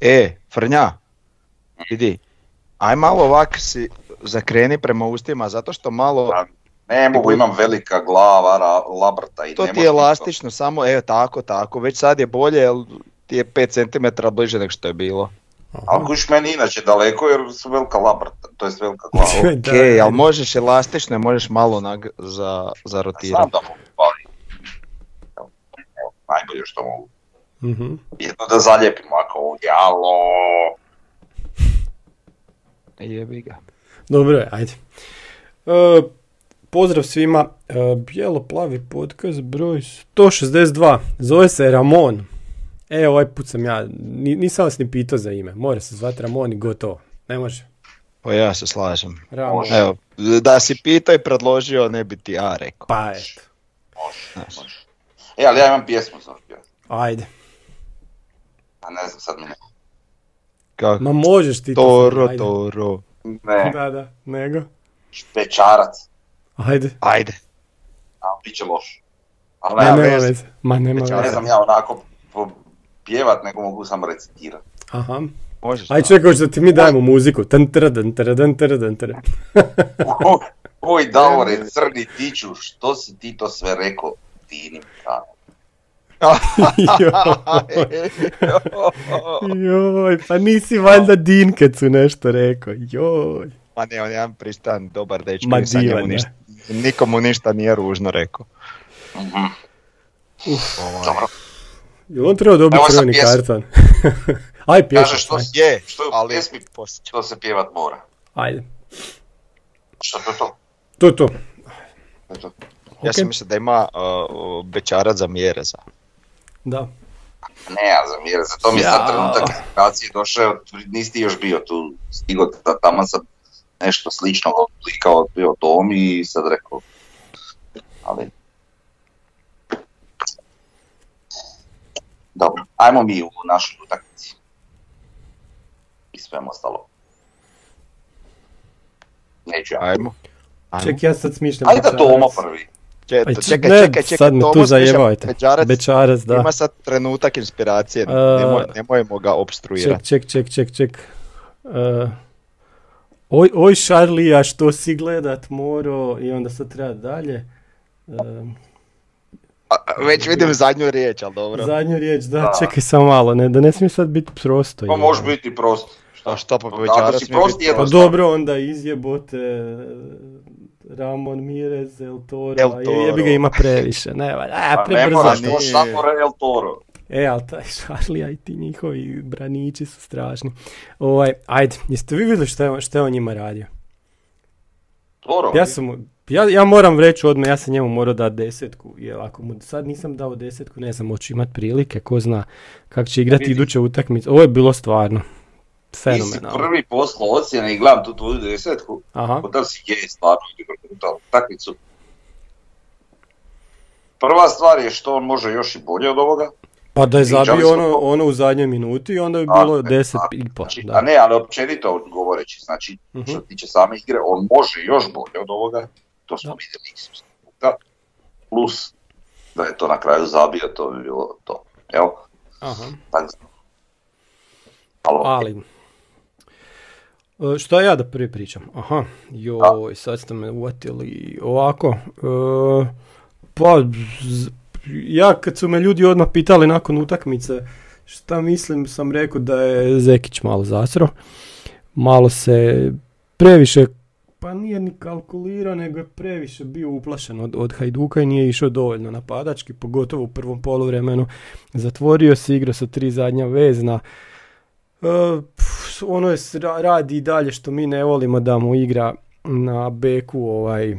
E, Frnja, vidi, aj malo ovak si zakreni prema ustima, zato što malo, Pa, Ne mogu, imam velika glava, ra, labrta i to ti je elastično, samo evo tako, tako, već sad je bolje, jer ti je 5 cm bliže nego što je bilo. Ali kuš meni inače daleko jer su velika labrta, to jest velika glava. Ok, Da, ali možeš elastično, i možeš malo nag- za, za Znam rotirati. da mogu, ali najbolje što mogu. Mhm. Jedno da zalijepim ovako ovdje, alo. Jebi ga. Dobro je, ajde. E, pozdrav svima. E, Bijelo-plavi podcast broj 162. Zove se Ramon. E, ovaj put sam ja, ni- nisam vas ni pitao za ime. Mora se zvati Ramon i gotovo. Ne može. Pa ja se slažem. Ramon. Evo, da si pitao i predložio, ne bi ti ja rekao. Pa eto. Može, može. E, ali ja imam pjesmu za. Ajde. A ne znam, sad mi ne. Kako? Ma možeš ti to. Toro, ajde. toro. Ne, Da, da, nego. špečarac. Ajde. Ajde. A, bit će loš. Ali Ma nema nema veze. veze. Ma nema Ne veze. znam ja onako pjevat, nego mogu samo recitirati. Aha. Možeš. Ajde čekaj, da ti mi dajemo muziku. Tan, tara, dan, tara, dan, tara, dan, tara. Oj, Davore, crni tiču, što si ti to sve rekao? Dinim, da. Joj, pa nisi valjda din kad su nešto rekao. Joj. Ma ne, on je jedan pristan, dobar dečko, Ma divan, ništa, nikomu ništa nije ružno rekao. Mhm. Ovaj, Dobro. Jel on treba dobiti crveni karton? Aj, pjesma. Kaže što, ajde. Je, što je ali pjesmi, što se pjevat mora. Ajde. Što to to? To je to. To je to. Ja Ok. sam mislio da ima uh, bečarac za mjereza. Da. Ne, ja zamjeram, za to mi je sad trenutak inspiracije došao, nisi ti još bio tu, stigo da tamo sam nešto slično odlikao, bio dom i sad rekao, ali... Dobro, ajmo mi u našu utakmici. I sve ostalo. Neću ja. Ajmo. Ajmo. Ček, ja sad smišljam. Ajde da. Toma prvi. Če- č- čekaj, ne, čekaj, čekaj, sad me tu sluša zajebavajte. Bečarac, Bečarac, da. ima sad trenutak inspiracije, A- nemoj, nemojmo ga Ček, obstruirati. ček, ček, ček, ček. Uh, oj, oj, Šarlija, što si gledat moro? I onda sad treba dalje. Um, A, Već vidim zadnju riječ, ali dobro. zadnju riječ, da, Da. čekaj samo malo, ne, da ne smije sad biti prosto. To jel? može biti prosto. A što pa večeras Pa dobro, onda izjebote Ramon Mirez, El Toro, El Toro. jebi ga ima previše, ne, valja, a, Pa ne prebrzo moraš, to. to samo El Toro. E, ali taj Šarlija i ti njihovi branići su strašni. Ovaj, ajde, jeste vi vidjeli što je, što je on njima radio? Toro? Ja sam, ja, ja moram reći odmah, ja sam njemu morao dati desetku, jer ako mu sad nisam dao desetku, ne znam, hoću imat prilike, ko zna kako će igrati iduće utakmice. Ovo je bilo stvarno Ti si fenomenalno. prvi poslao ocjene i gledam tu tvoju desetku. Aha, Pa da si je stvarno brutalnu takmicu. Prva stvar je što on može još i bolje od ovoga. pa da je zabio ono, ono u zadnjoj minuti, onda bi bilo je, deset tako. i pol. Znači, Da. A ne, ali općenito govoreći, znači Mhm. što se tiče same igre, on može još bolje od ovoga. To smo Da. vidjeli puta. Plus da je to na kraju zabio, to bi bilo to. Evo, Aha. tako Ali, šta ja da prvi pričam? Aha, joj, sad ste me uvatili ovako. e, pa, ja kad su me ljudi odmah pitali nakon utakmice šta mislim, sam rekao da je Zekić malo zasro. Malo se previše, pa nije ni kalkulirao, nego je previše bio uplašen od, od Hajduka i nije išao dovoljno napadački, pogotovo u prvom poluvremenu. Zatvorio se, igrao sa tri zadnja vezna. E, ono je radi i dalje što mi ne volimo da mu igra na beku ovaj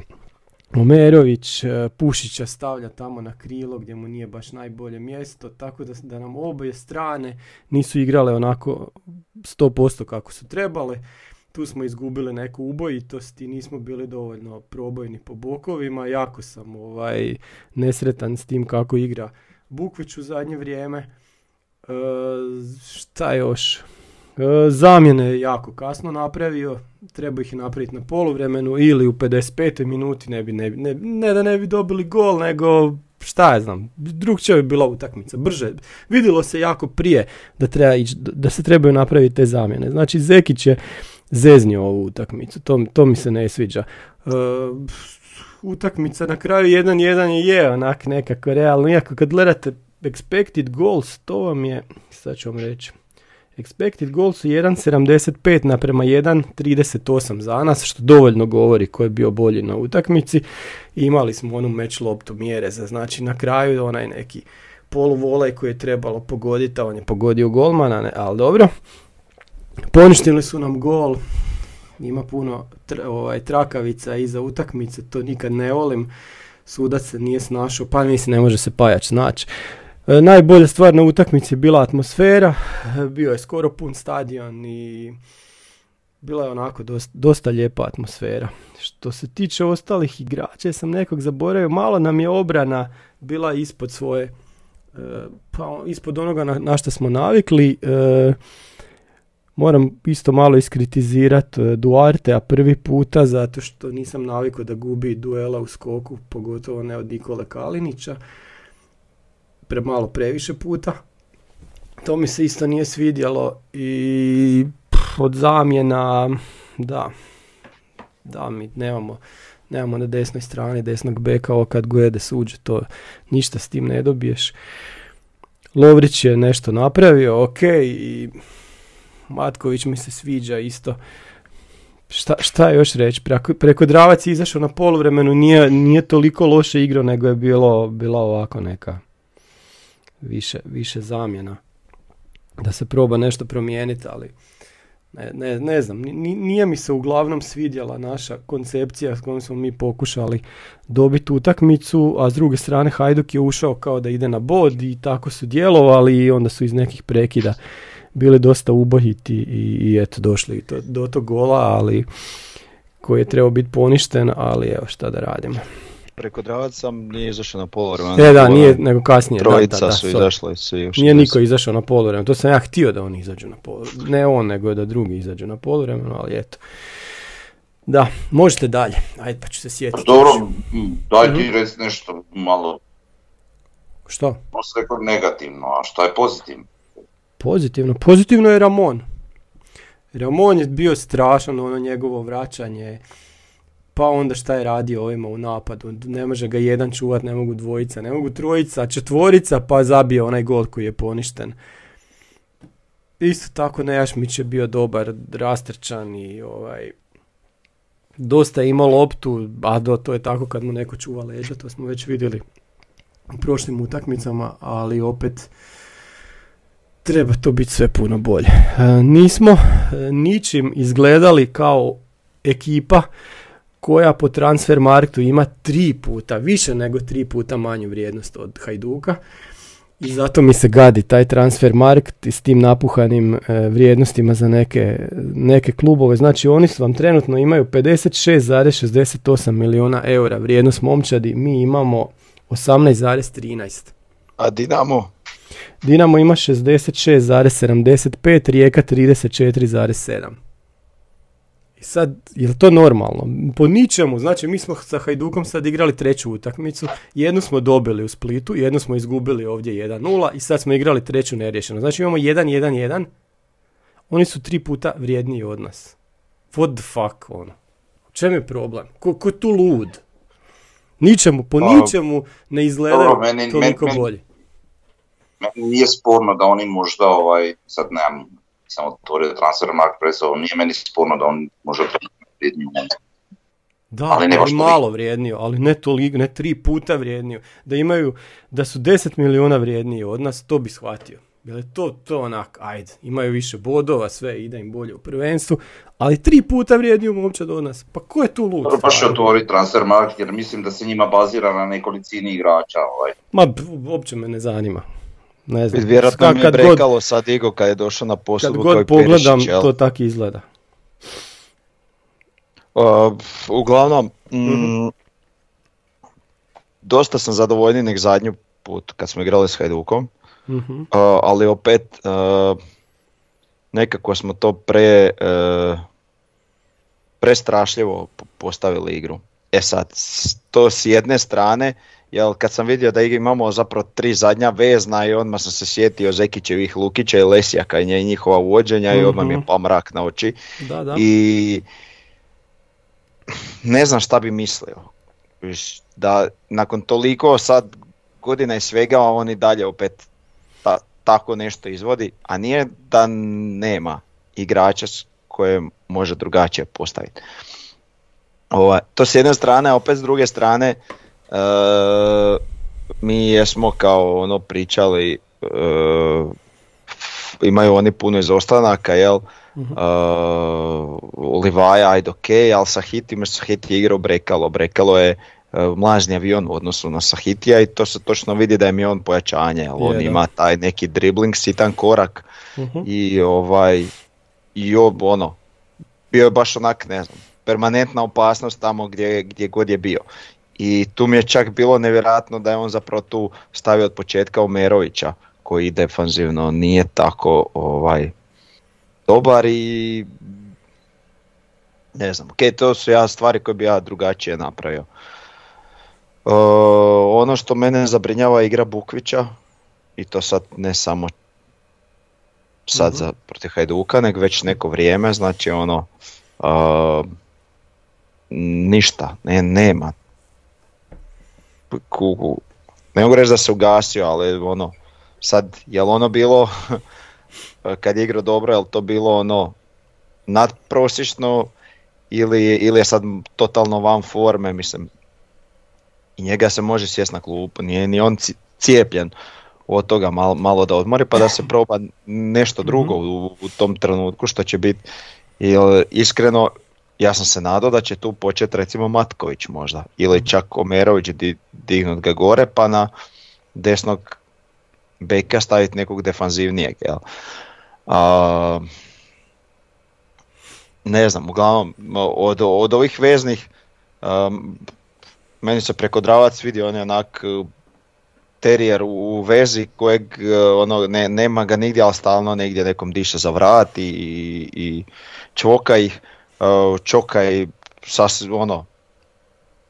Omerović, e, Pušića stavlja tamo na krilo gdje mu nije baš najbolje mjesto, tako da, da nam oboje strane nisu igrale onako 100% kako su trebale. Tu smo izgubili neku ubojitost i nismo bili dovoljno probojni po bokovima. Jako sam ovaj nesretan s tim kako igra Bukvić u zadnje vrijeme. E, šta još? E, zamjene je jako kasno napravio, treba ih napraviti na poluvremenu ili u 55. minuti, ne, bi, ne, ne, ne da ne bi dobili gol, nego šta ja znam, drugčija bi bila utakmica, brže. Vidjelo se jako prije da, treba ići, da se trebaju napraviti te zamjene. Znači Zekić je zeznio ovu utakmicu, to, to mi se ne sviđa. E, utakmica na kraju 1-1 je onak nekako realno, iako kad gledate expected goals, to vam je, sad ću vam reći, Expected goals su 1.75 naprema 1.38 za nas, što dovoljno govori ko je bio bolji na utakmici. imali smo onu meč loptu mjere za znači na kraju onaj neki poluvolej koji je trebalo pogoditi, a on je pogodio golmana, ne, ali dobro. Poništili su nam gol, ima puno ovaj, trakavica iza utakmice, to nikad ne volim. Sudac se nije snašao, pa mislim ne može se pajač snaći. E, najbolja stvar na utakmici bila atmosfera, e, bio je skoro pun stadion i bila je onako dosta, dosta lijepa atmosfera. Što se tiče ostalih igrača, sam nekog zaboravio, malo nam je obrana bila ispod svoje, e, pa ispod onoga na, na što smo navikli. Moram isto malo iskritizirati Duarte, prvi puta, zato što nisam navikao da gubi duela u skoku, pogotovo ne od Nikole Kalinića premalo previše puta. To mi se isto nije svidjelo i od zamjena, da, da mi nemamo, nemamo na desnoj strani desnog beka, ovo kad Guede suđe, to ništa s tim ne dobiješ. Lovrić je nešto napravio, ok, i Matković mi se sviđa isto. Šta, šta još reći? Preko, preko Dravac je izašao na poluvremenu, nije, nije toliko loše igrao, nego je bilo, bila ovako neka više, više zamjena. Da se proba nešto promijeniti, ali ne, ne, ne znam, nije mi se uglavnom svidjela naša koncepcija s kojom smo mi pokušali dobiti utakmicu, a s druge strane Hajduk je ušao kao da ide na bod i tako su djelovali i onda su iz nekih prekida bili dosta ubojiti i, i eto došli do, do tog gola, ali koji je trebao biti poništen, ali evo šta da radimo preko Dravaca nije izašao na polovremenu. E da, nije, nego kasnije. Trojica da, da, su izašli svi. Nije niko izašao na polovremenu, to sam ja htio da oni izađu na polovremenu. Ne on, nego da drugi izađu na polovremenu, ali eto. Da, možete dalje. Ajde pa ću se sjetiti. Dobro, daj ti mm nešto malo. Što? Se rekao negativno, a šta je pozitivno? Pozitivno? Pozitivno je Ramon. Ramon je bio strašan, ono njegovo vraćanje pa onda šta je radio ovima u napadu, ne može ga jedan čuvat, ne mogu dvojica, ne mogu trojica, četvorica, pa zabio onaj gol koji je poništen. Isto tako Nejašmić je bio dobar, rastrčan i ovaj, dosta je imao loptu, a do, to je tako kad mu neko čuva leđa, to smo već vidjeli u prošlim utakmicama, ali opet treba to biti sve puno bolje. E, nismo e, ničim izgledali kao ekipa koja po transfer marktu ima tri puta, više nego tri puta manju vrijednost od Hajduka. I zato mi se gadi taj transfer markt s tim napuhanim e, vrijednostima za neke, neke klubove. Znači oni su vam trenutno imaju 56,68 milijuna eura vrijednost momčadi, mi imamo 18,13. A Dinamo? Dinamo ima 66,75, Rijeka 34,7. I sad, je li to normalno? Po ničemu, znači mi smo sa Hajdukom sad igrali treću utakmicu, jednu smo dobili u Splitu, jednu smo izgubili ovdje 1-0 i sad smo igrali treću neriješenu. Znači imamo 1-1-1, oni su tri puta vrijedniji od nas. What the fuck, ono? U čem je problem? Ko, ko tu lud? Ničemu, po pa, ničemu ne izgledaju toliko bolji. Meni nije sporno da oni možda, ovaj, sad nemam sam otvorio transfer mark ovo nije meni sporno da on može vrijedniju da, ali, ne ali malo vrijedniju, ali ne toliko, ne tri puta vrijedniju. Da imaju, da su 10 milijuna vrijedniji od nas, to bi shvatio. Jer to, to onak, ajde, imaju više bodova, sve ide im bolje u prvenstvu, ali tri puta vrijedniju momčad od nas. Pa ko je tu lud? Dobro, će otvori transfer market jer mislim da se njima bazira na nekolicini igrača. Ovaj. Ma, uopće me ne zanima. Ne znam. Vjerojatno mi je brekalo god, sad Igo kad je došao na poslu Kad god pogledam, to tako izgleda. Uh, uglavnom, mm, dosta sam zadovoljni nek zadnju put kad smo igrali s Hajdukom, uh ali opet uh, nekako smo to pre, uh, prestrašljivo postavili igru. E sad, to s jedne strane Jel, kad sam vidio da imamo zapravo tri zadnja vezna i odmah sam se sjetio Zekićevih Lukića i Lesjaka i njihova uvođenja i odmah mi je mhm. pa mrak na oči. Da, da. I ne znam šta bi mislio. Da nakon toliko sad godina i svega on i dalje opet ta, tako nešto izvodi, a nije da nema igrača koje može drugačije postaviti. Ova, to s jedne strane, a opet s druge strane mi jesmo kao ono pričali uh, imaju oni puno izostanaka, jel? Uh, Livaja, ajde ok, ali Sahiti, sa Sahiti je igrao Brekalo. Brekalo je uh, mlažni avion u odnosu na Sahitija i to se točno vidi da je mi on pojačanje, jel? on ima taj neki dribling, sitan korak uh i ovaj i ono, bio je baš onak, ne znam, permanentna opasnost tamo gdje, gdje god je bio. I tu mi je čak bilo nevjerojatno da je on zapravo tu stavio od početka Omerovića koji defanzivno nije tako ovaj dobar i ne znam, ok, to su ja stvari koje bi ja drugačije napravio. Uh, ono što mene zabrinjava igra Bukvića i to sad ne samo sad za protiv Hajduka, nego već neko vrijeme, znači ono uh, ništa, ne, nema. Kuku. Ne mogu reći da se ugasio, ali ono, sad, jel ono bilo, kad je igrao dobro, jel to bilo ono nadprosječno ili, ili je sad totalno van forme, mislim, i njega se može sjest na klupu, nije ni on cijepljen od toga malo, malo da odmori pa da se proba nešto drugo mhm. u, u tom trenutku što će biti iskreno ja sam se nadao da će tu početi recimo Matković možda ili mhm. čak Omerović di, dignut ga gore pa na desnog beka staviti nekog defanzivnijeg. Jel? A, ne znam, uglavnom od, od ovih veznih um, meni se preko Dravac vidi on je onak terijer u vezi kojeg ono, ne, nema ga nigdje, ali stalno negdje nekom diše za vrat i, i čvoka ih, čoka i sas, ono,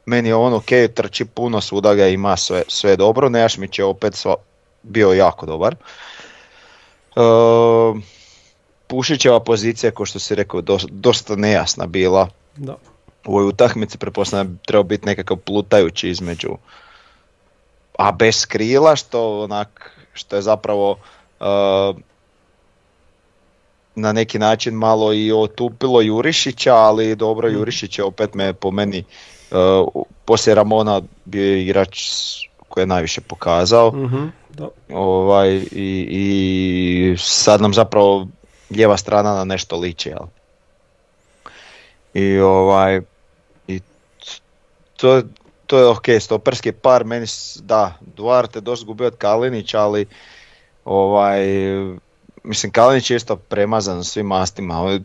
meni je on ok, trči puno, svuda ga ima sve, sve dobro, Nejašmić je opet sva, bio jako dobar. Uh, Pušićeva pozicija, kao što si rekao, dosta nejasna bila. Da. U ovoj utakmici prepostavljam treba biti nekakav plutajući između a bez krila što onak što je zapravo uh, na neki način malo i otupilo Jurišića, ali dobro mm. Jurišić je opet me po meni uh, poslije Ramona bio igrač koji je najviše pokazao. mm Ovaj, i, i sad nam zapravo lijeva strana na nešto liči. Jel? I ovaj i to, to je ok, stoperski par, meni da, Duarte dosta gubio od Kalinić, ali ovaj, mislim Kalinić je isto premazan svim mastima,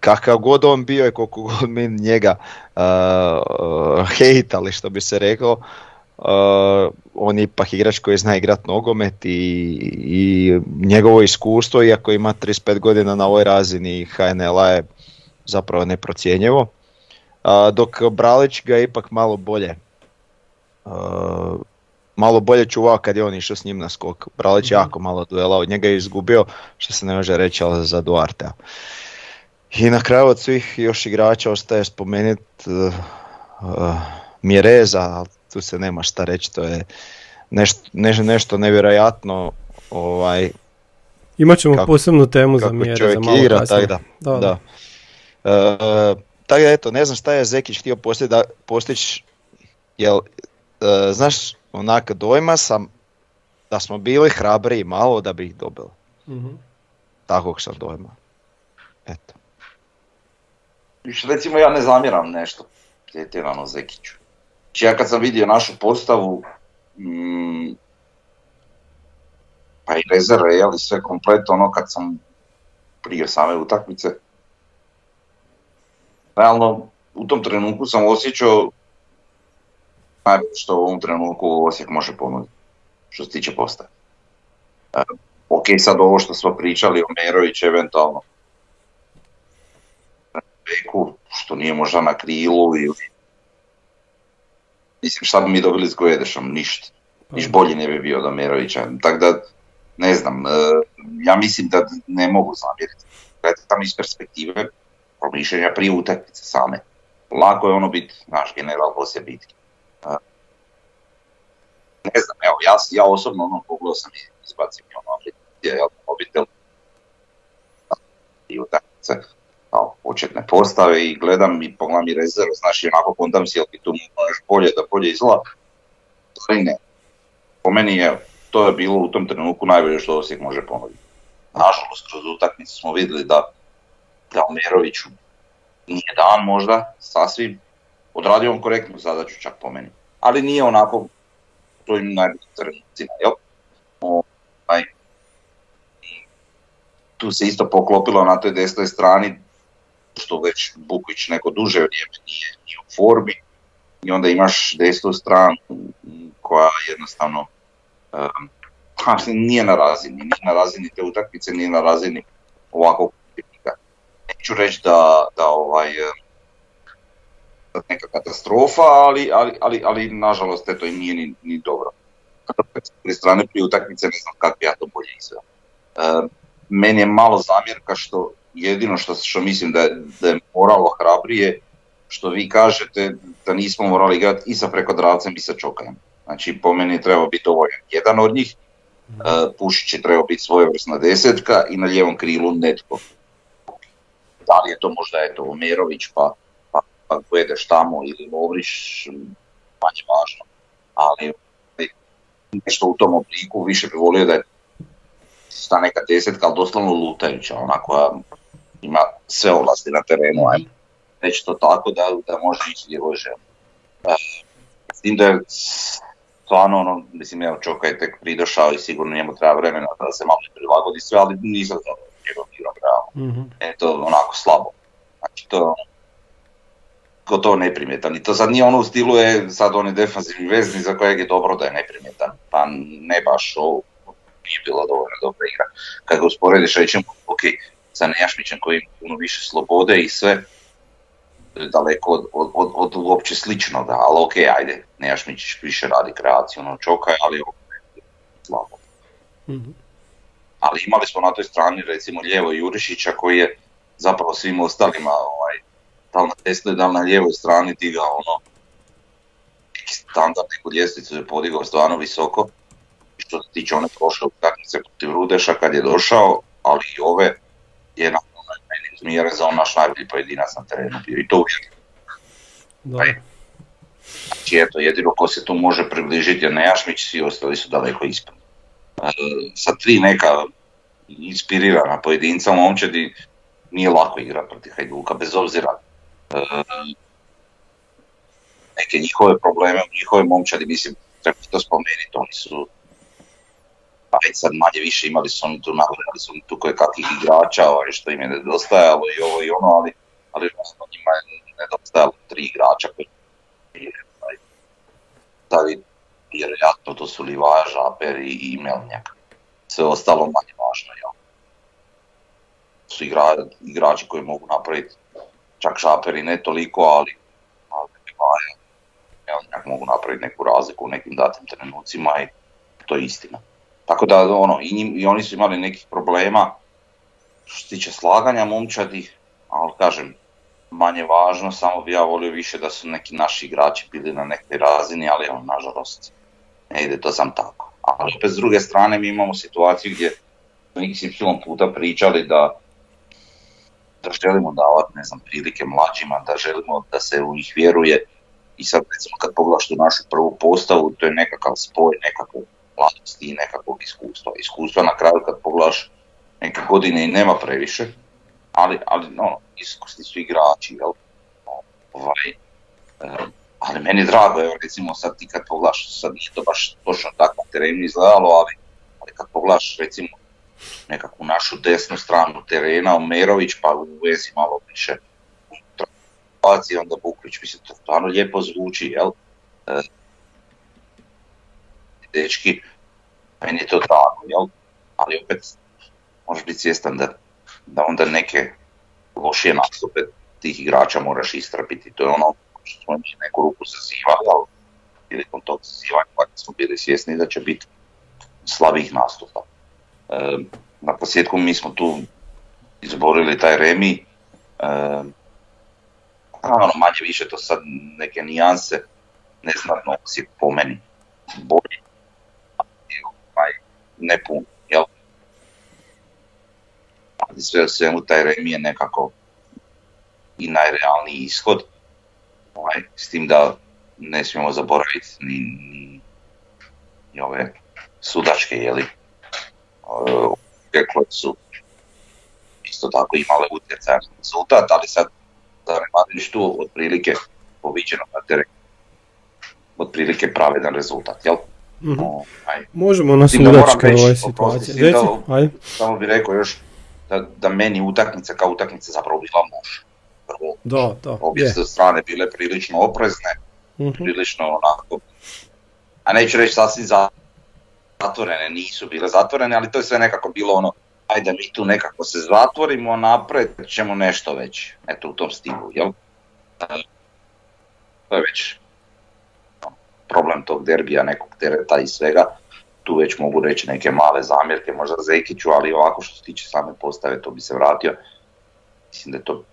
kakav god on bio i koliko god mi njega uh, hejtali što bi se rekao, uh, on je ipak igrač koji zna igrat nogomet i, i njegovo iskustvo, iako ima 35 godina na ovoj razini HNL-a je zapravo neprocjenjivo. Uh, dok Bralić ga ipak malo bolje Uh, malo bolje čuvao kad je on išao s njim na skok. Bralić mm jako malo duela od njega je izgubio, što se ne može reći, ali za Duartea. I na kraju od svih još igrača ostaje spomenuti uh, uh, Mjereza, ali tu se nema šta reći, to je nešto, nešto nevjerojatno. Ovaj, Imat ćemo kako, posebnu temu za Mjereza za malo igra, tak da. da. da. Uh, tako da eto, ne znam šta je Zekić htio postići, jel E, znaš, onak dojma sam da smo bili hrabri malo da bi ih dobili. Mm-hmm. Takvog sam dojma. Eto. Viš, recimo ja ne zamjeram nešto pretjerano Zekiću. Znači ja kad sam vidio našu postavu, mm, pa i rezerve, jel, sve kompletno, ono kad sam prije same utakmice, realno u tom trenutku sam osjećao što u ovom trenutku Osijek može ponuditi što se tiče postave. E, ok, sad ovo što smo pričali o Merović eventualno beku, što nije možda na krilu ili Mislim, šta bi mi dobili s Guedešom? Ništa. Pa Niš bolji ne bi bio od Omerovića. Tako da, ne znam, e, ja mislim da ne mogu zamjeriti. Gledajte tamo iz perspektive promišljenja prije utakmice same. Lako je ono biti, naš general poslije bitke. Ne znam, evo, ja, ja osobno ono pogledao sam i izbacim mi ono aplikacije, jel, mobitel i utakmice kao početne postave i gledam i pogledam i rezervu, znaš i onako kondam si jel bi tu još bolje da bolje izgleda. Ali ne. Po meni je, to je bilo u tom trenutku najbolje što Osijek može ponuditi. Nažalost, kroz utakmicu smo vidjeli da, da Omeroviću nije dan možda, sasvim, odradio on korektnu zadaću čak po meni. Ali nije onako svojim najboljim trenucima, jel? Ovaj, tu se isto poklopilo na toj desnoj strani što već Buković neko duže vrijeme nije, nije u formi i onda imaš desnu stranu koja jednostavno nije na razini, nije na razini te utakmice, nije na razini ovakvog. Neću reći da, da ovaj, neka katastrofa, ali, ali, ali, ali nažalost eto i nije ni, ni dobro. Druge strane prije utakmice ne znam kako ja to bolje izveo. Um, meni je malo zamjerka što jedino što, što mislim da je, da je moralo hrabrije, što vi kažete da nismo morali igrati i sa prekodravcem i sa Čokajem. Znači po meni je trebao biti dovoljan jedan od njih, uh, Pušić je trebao biti svojevrsna desetka i na lijevom krilu netko. Da li je to možda eto Omerović pa, pa Guedeš tamo ili Lovrić, manje važno, ali nešto u tom obliku više bi volio da je ta neka desetka, ali doslovno lutajuća, ona koja ima sve ovlasti na terenu, ajmo reći to tako da, da može ići gdje god želi. E, S tim da je stvarno ono, mislim evo Čoka je tek pridošao i sigurno njemu treba vremena da se malo prilagodi sve, ali nisam za njegov igrom realno. Mhm. E, to onako slabo. Znači to je ono, gotovo neprimjetan. I to sad nije ono u stilu je sad on je defanzivni vezni za kojeg je dobro da je neprimjetan. Pa ne baš ovo nije bila dovoljno dobra igra. Kad ga usporediš rećemo, ok, sa Nejašmićem koji ima puno više slobode i sve, daleko od, od, od, od uopće sličnoga, ali ok, ajde, Nejašmić više radi kreaciju, ono čoka, ali ovo je slabo. Mhm. Ali imali smo na toj strani recimo lijevo Jurišića koji je zapravo svim ostalima, ovaj, da li na desnoj, da li na lijevoj strani digao ono, standard, neku ljestvicu je podigao stvarno visoko. Što se tiče one prošle utakmice protiv Rudeša kad je došao, ali i ove je na onaj meni uz mjere za on naš najbolji pojedinac na terenu bio i to uvijek. Dobro. Znači eto, jedino ko se tu može približiti je Nejašmić, svi ostali su daleko ispred. E, sa tri neka inspirirana pojedinca u momčadi nije lako igrati protiv Hajduka, bez obzira neke njihove probleme u njihove momčadi, mislim, treba to spomenuti, oni su a već sad manje više imali su oni tu nagledali su oni tu koje kakvih igrača, ovaj, što im je nedostajalo i ovo i ono, ali, ali realno njima je nedostajalo tri igrača koji ovaj, stavi vjerojatno to su Livaja, Žaper i, i Melnjak. Sve ostalo manje važno, jel? Su igra, igrači koji mogu napraviti, čak Žaper i ne toliko, ali, ali Melnjak mogu napraviti neku razliku u nekim datim trenucima i to je istina. Tako da ono, i, njim, i oni su imali nekih problema što se tiče slaganja momčadi, ali kažem, manje važno, samo bi ja volio više da su neki naši igrači bili na nekoj razini, ali ono, nažalost, ne ide to sam tako. Ali s druge strane mi imamo situaciju gdje smo XY puta pričali da da želimo davati, ne znam, prilike mlađima, da želimo da se u njih vjeruje i sad recimo kad pogledaš tu našu prvu postavu, to je nekakav spoj, nekakve mladosti i nekakvog iskustva. Iskustva na kraju kad pogledaš neke godine i nema previše, ali, ali ono, iskusni su igrači, jel? Ovaj, ali meni je drago, evo recimo sad ti kad pogledaš, sad nije to baš točno tako terenu izgledalo, ali, ali kad pogledaš recimo nekakvu našu desnu stranu terena, Omerović pa u vezi malo više unutra, onda Bukvić, mislim to stvarno lijepo zvuči, jel? E, dečki, meni je to drago, jel? Ali opet možeš biti svjestan da, da onda neke lošije nastupe tih igrača moraš istrpiti. To je ono što smo mi neku ruku zazivali, ali prilikom tog zazivanja, smo bili svjesni da će biti slabih nastupa. Na posljedku mi smo tu izborili taj remi, e, ono manje više to sad neke nijanse, neznatno si po meni bolji, ovaj, ne pun, jel? Ali sve u svemu taj remi je nekako i najrealniji ishod, ovaj, s tim da ne smijemo zaboraviti ni, ni, ni ove sudačke, jeli, koje su isto tako imale utjecaj na rezultat, ali sad zanemarujući tu otprilike poviđeno na terenu, otprilike pravedan rezultat, jel? Mm-hmm. Možemo na sudačke ove situacije. Samo bih rekao još da, da meni utakmica kao utakmica zapravo bila muš. Prvo, da, da, obje su strane bile prilično oprezne, mm-hmm. prilično onako, a neću reći sasvim zatvorene, nisu bile zatvorene, ali to je sve nekako bilo ono, ajde mi tu nekako se zatvorimo, napred ćemo nešto već, eto u tom stilu, jel? To je već problem tog derbija, nekog tereta i svega, tu već mogu reći neke male zamjerke, možda Zekiću, ali ovako što se tiče same postave, to bi se vratio. Mislim da je to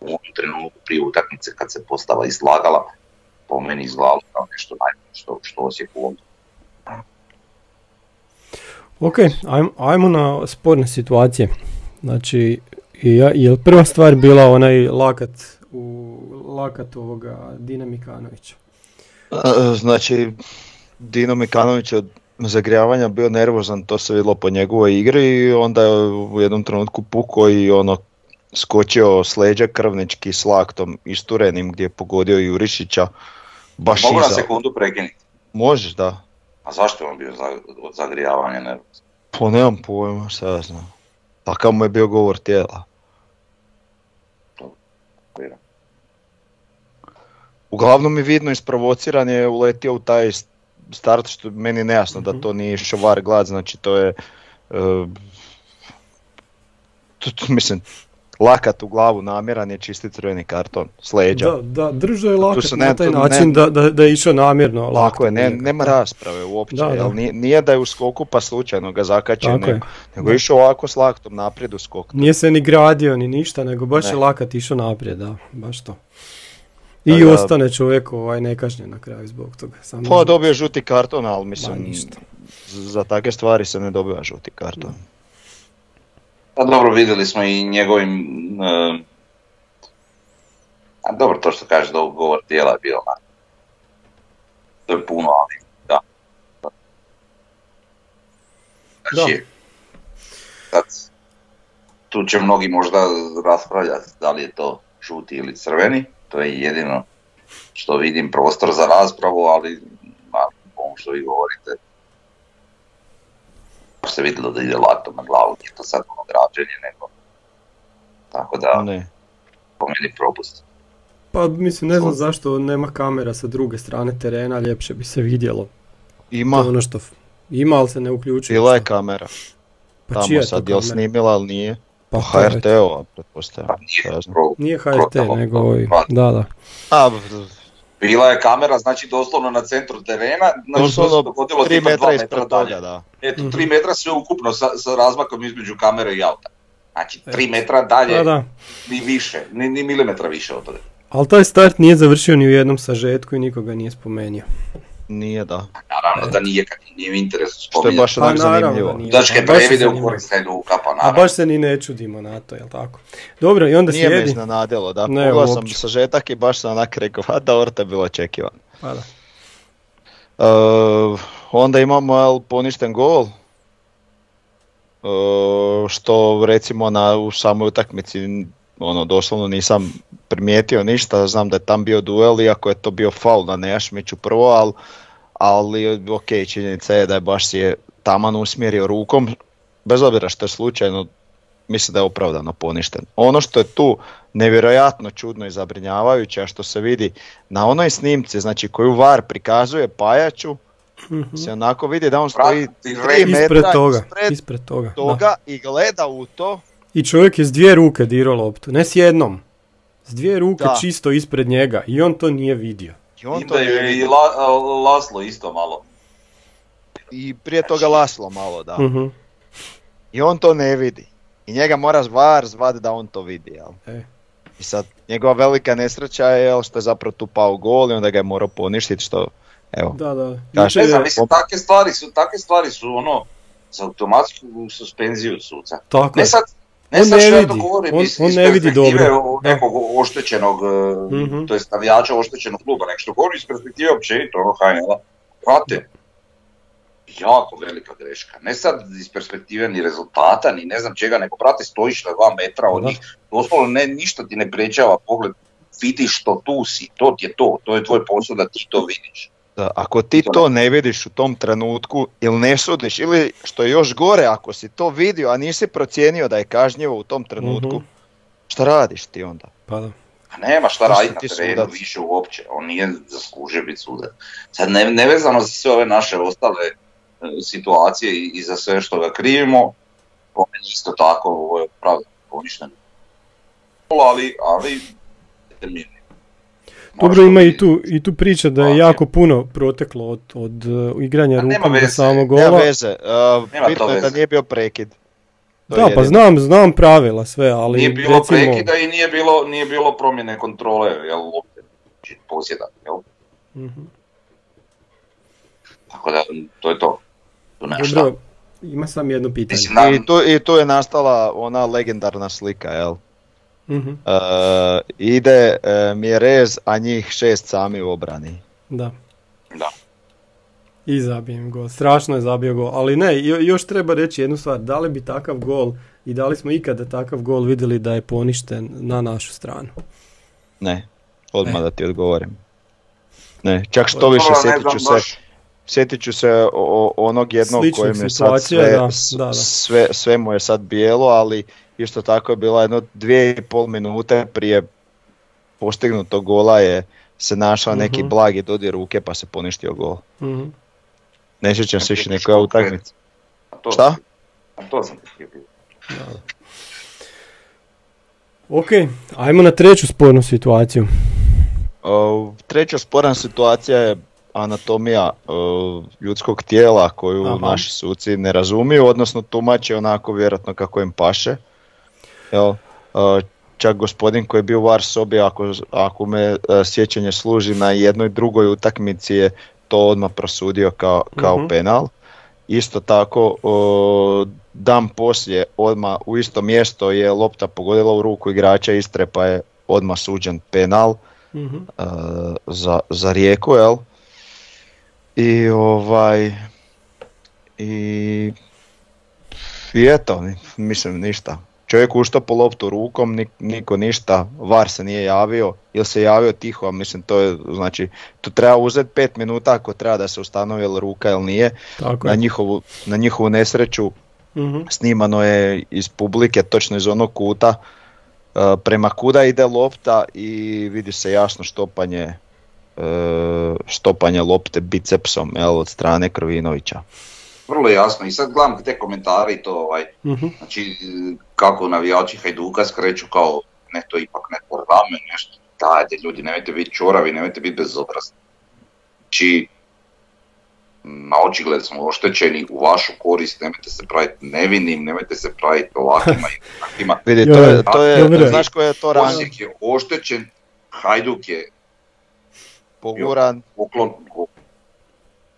u ovom trenutku prije utakmice kad se postava izlagala, po meni izgledalo kao nešto najbolje što, što Osijek u ovom Ok, ajmo, ajmo na sporne situacije. Znači, je prva stvar bila onaj lakat u lakat ovoga Dina Mikanovića? Znači, Dino Mikanović od zagrijavanja bio nervozan, to se vidjelo po njegovoj igri i onda je u jednom trenutku pukao i ono skočio s leđa krvnički s laktom isturenim gdje je pogodio Jurišića. Baš Mogu na sekundu prekinuti? Možeš, da. A zašto je on bio od zagrijavanja nervozan? Pa nemam pojma, šta ja znam. Takav mu je bio govor tijela. Uglavnom mi vidno isprovociran je uletio u taj start što meni nejasno da mhm. to nije išao var glad, znači to je uh, mislim lakat u glavu namjeran je čisti crveni karton s leđa. Da, da, držao je lakat na taj način da, da, da je išao namjerno. Lako je, ne, nema rasprave uopće, da, jel, nije, nije, da je u skoku pa slučajno ga zakačio, nego, nego je išao ovako s laktom naprijed u skok. Nije se ni gradio ni ništa, nego baš je lakat išao naprijed, da, baš to. I da, ostane čovjek ovaj nekažnjen na kraju zbog toga. Samo pa dobije žuti karton, ali mislim, ništa. za takve stvari se ne dobiva žuti karton. Pa dobro, vidjeli smo i njegovim... Uh, a dobro, to što kaže da govor tijela je bio To je puno, ali da. Znači, da. tu će mnogi možda raspravljati da li je to žuti ili crveni, to je jedino što vidim prostor za raspravu, ali ono što vi govorite, se vidjelo da ide latom na glavu, nije to sad ono građenje, nego tako da ne. po meni propust. Pa mislim, ne znam zašto nema kamera sa druge strane terena, ljepše bi se vidjelo. Ima. ono što ima, ali se ne uključuje. Bila je kamera. Pa Tamo čija sad, je snimila, ali nije. Pa HRT-ova, pretpostavljam. Pa nije, HRT, nego ovaj, da, da. A, bila je kamera, znači doslovno na centru terena, znači doslovno dogodilo 3 metra ispred toga, da. Eto, 3 mhm. metra sve ukupno sa, sa razmakom između kamere i auta. Znači 3 metra dalje, da, da. ni više, ni, ni milimetra više od toga. Ali taj start nije završio ni u jednom sažetku i nikoga nije spomenuo. Nije da. Naravno da nije kad nije u interesu spominjati. Što je baš onak pa, zanimljivo. Pa, previde u korist Hajduka, pa naravno. A baš se ni ne čudimo na to, jel tako? Dobro, i onda nije slijedi... Nije me iznenadilo, da. Ne, Pogledao sam sažetak i baš sam onak rekao, a da, orta je bilo očekivan. Pa da. Uh, onda imamo jel, poništen gol. Uh, što recimo na, u samoj utakmici ono doslovno nisam primijetio ništa, znam da je tam bio duel iako je to bio faul na Nejašmiću prvo, ali, ali ok, činjenica je da je baš si je taman usmjerio rukom, bez obzira što je slučajno, mislim da je opravdano poništen. Ono što je tu nevjerojatno čudno i zabrinjavajuće, a što se vidi na onoj snimci, znači koju VAR prikazuje Pajaču, mm se onako vidi da on stoji 3 metra toga, ispred, toga, toga i gleda u to i čovjek je s dvije ruke dirao loptu, ne s jednom. S dvije ruke čisto ispred njega i on to nije vidio. I on I to da je i La- Laslo isto malo. I prije toga Laslo malo, da. Mhm. I on to ne vidi. I njega mora VAR zvat da on to vidi, jel? E. I sad, njegova velika nesreća je jel, što je zapravo tu pao gol i onda ga je morao poništiti što, evo. Da, da. Kaže, Jučer Ne znam, mislim, takve stvari su, takve stvari su ono, za automatsku suspenziju suca. Tako Ne je. sad, ne On ne vidi, govorim on- iz, on iz ne vidi dobro, da. nekog oštećenog, e, Mhm. to jest navijača oštećenog kluba, nek što govorim iz perspektive općenito, ono HNL-a. Jako velika greška. Ne sad iz perspektive ni rezultata, ni ne znam čega, nego brate stojiš na dva metra od Da. njih, doslovno ne, ništa ti ne prečava pogled, vidiš što tu si, to ti je to, to je tvoj posao da ti to vidiš. Da, ako ti to ne vidiš u tom trenutku ili ne sudiš ili što je još gore ako si to vidio a nisi procijenio da je kažnjivo u tom trenutku, Mhm. šta radiš ti onda? Pa da. A nema šta raditi na terenu sudac? više uopće, on nije zaslužio biti sudac. Sad ne, nevezano za sve ove naše ostale e, situacije i, i za sve što ga krivimo, po meni isto tako ovo je poništeno. Ali, ali. Dobro ima i tu, i tu priča da je Ok. jako puno proteklo od, od uh, igranja A nema rukom do samog Nema gola. veze, uh, Nema bitno to je da nije bio prekid. To je Da, pa znam, znam pravila sve, ali Nije bilo recimo... prekida i nije bilo, nije bilo promjene kontrole, jel, lopte, znači posjeda, jel? Mhm. Tako da, to je to. Tu nema. Dobro, ima sam jedno pitanje. Mislim, da, I tu, I tu je nastala ona legendarna slika, jel? Uh, ide uh, Mjerez, a njih šest sami u obrani. Da. da. I zabijem gol. Strašno je zabio gol. Ali ne, jo- još treba reći jednu stvar. Da li bi takav gol i da li smo ikada takav gol vidjeli da je poništen na našu stranu? Ne, odmah E. da ti odgovorim. Ne, čak što više sjetit ću se, sjetit ću se o- onog jednog kojem je sad situacija, sve, da, s- da, da. Sve, sve mu je sad bijelo, ali isto tako je bila jedno dvije i pol minute prije postignutog gola je se našao neki Mhm. blagi dodir ruke pa se poništio gol. Mhm. Ne sjećam se više Što nekoj konkretno? utakmici. A to, Šta? A to sam ti. Ok, ajmo na treću spornu situaciju. Uh, treća sporna situacija je anatomija uh, ljudskog tijela koju Aha. naši suci ne razumiju, odnosno tumače onako vjerojatno kako im paše. Jel, uh, čak gospodin koji je bio u VAR sobi, ako, ako me uh, sjećanje služi na jednoj drugoj utakmici je to odmah prosudio kao, kao Mhm. penal. Isto tako, uh, dan poslije odmah u isto mjesto je lopta pogodila u ruku igrača Istre pa je odmah suđen penal Mhm. uh, za, za rijeku, jel? I ovaj, i, i eto, mislim ništa. Čovjek uštopo loptu rukom, nik- niko ništa, VAR se nije javio, ili se javio tiho, a mislim to je, znači, tu treba uzeti pet minuta ako treba da se ustanovi ili ruka ili nije. Tako Na njihovu, na njihovu nesreću Mhm. snimano je iz publike, točno iz onog kuta e, prema kuda ide lopta i vidi se jasno štopanje e, štopanje lopte bicepsom jel, od strane Krovinovića. Vrlo jasno i sad gledam te komentare i to ovaj, Mhm. znači kako navijači Hajduka skreću kao ne to ipak neko rame, nešto. Dajte ljudi, nemojte biti čoravi, nemojte biti bezobrazni. Znači, na očigled smo oštećeni u vašu korist, nemojte se praviti nevinim, nemojte se praviti lakima i takima. Vidi, to je, to je, dobro. znaš koji je to rang Osijek je oštećen, Hajduk je poguran, poklon,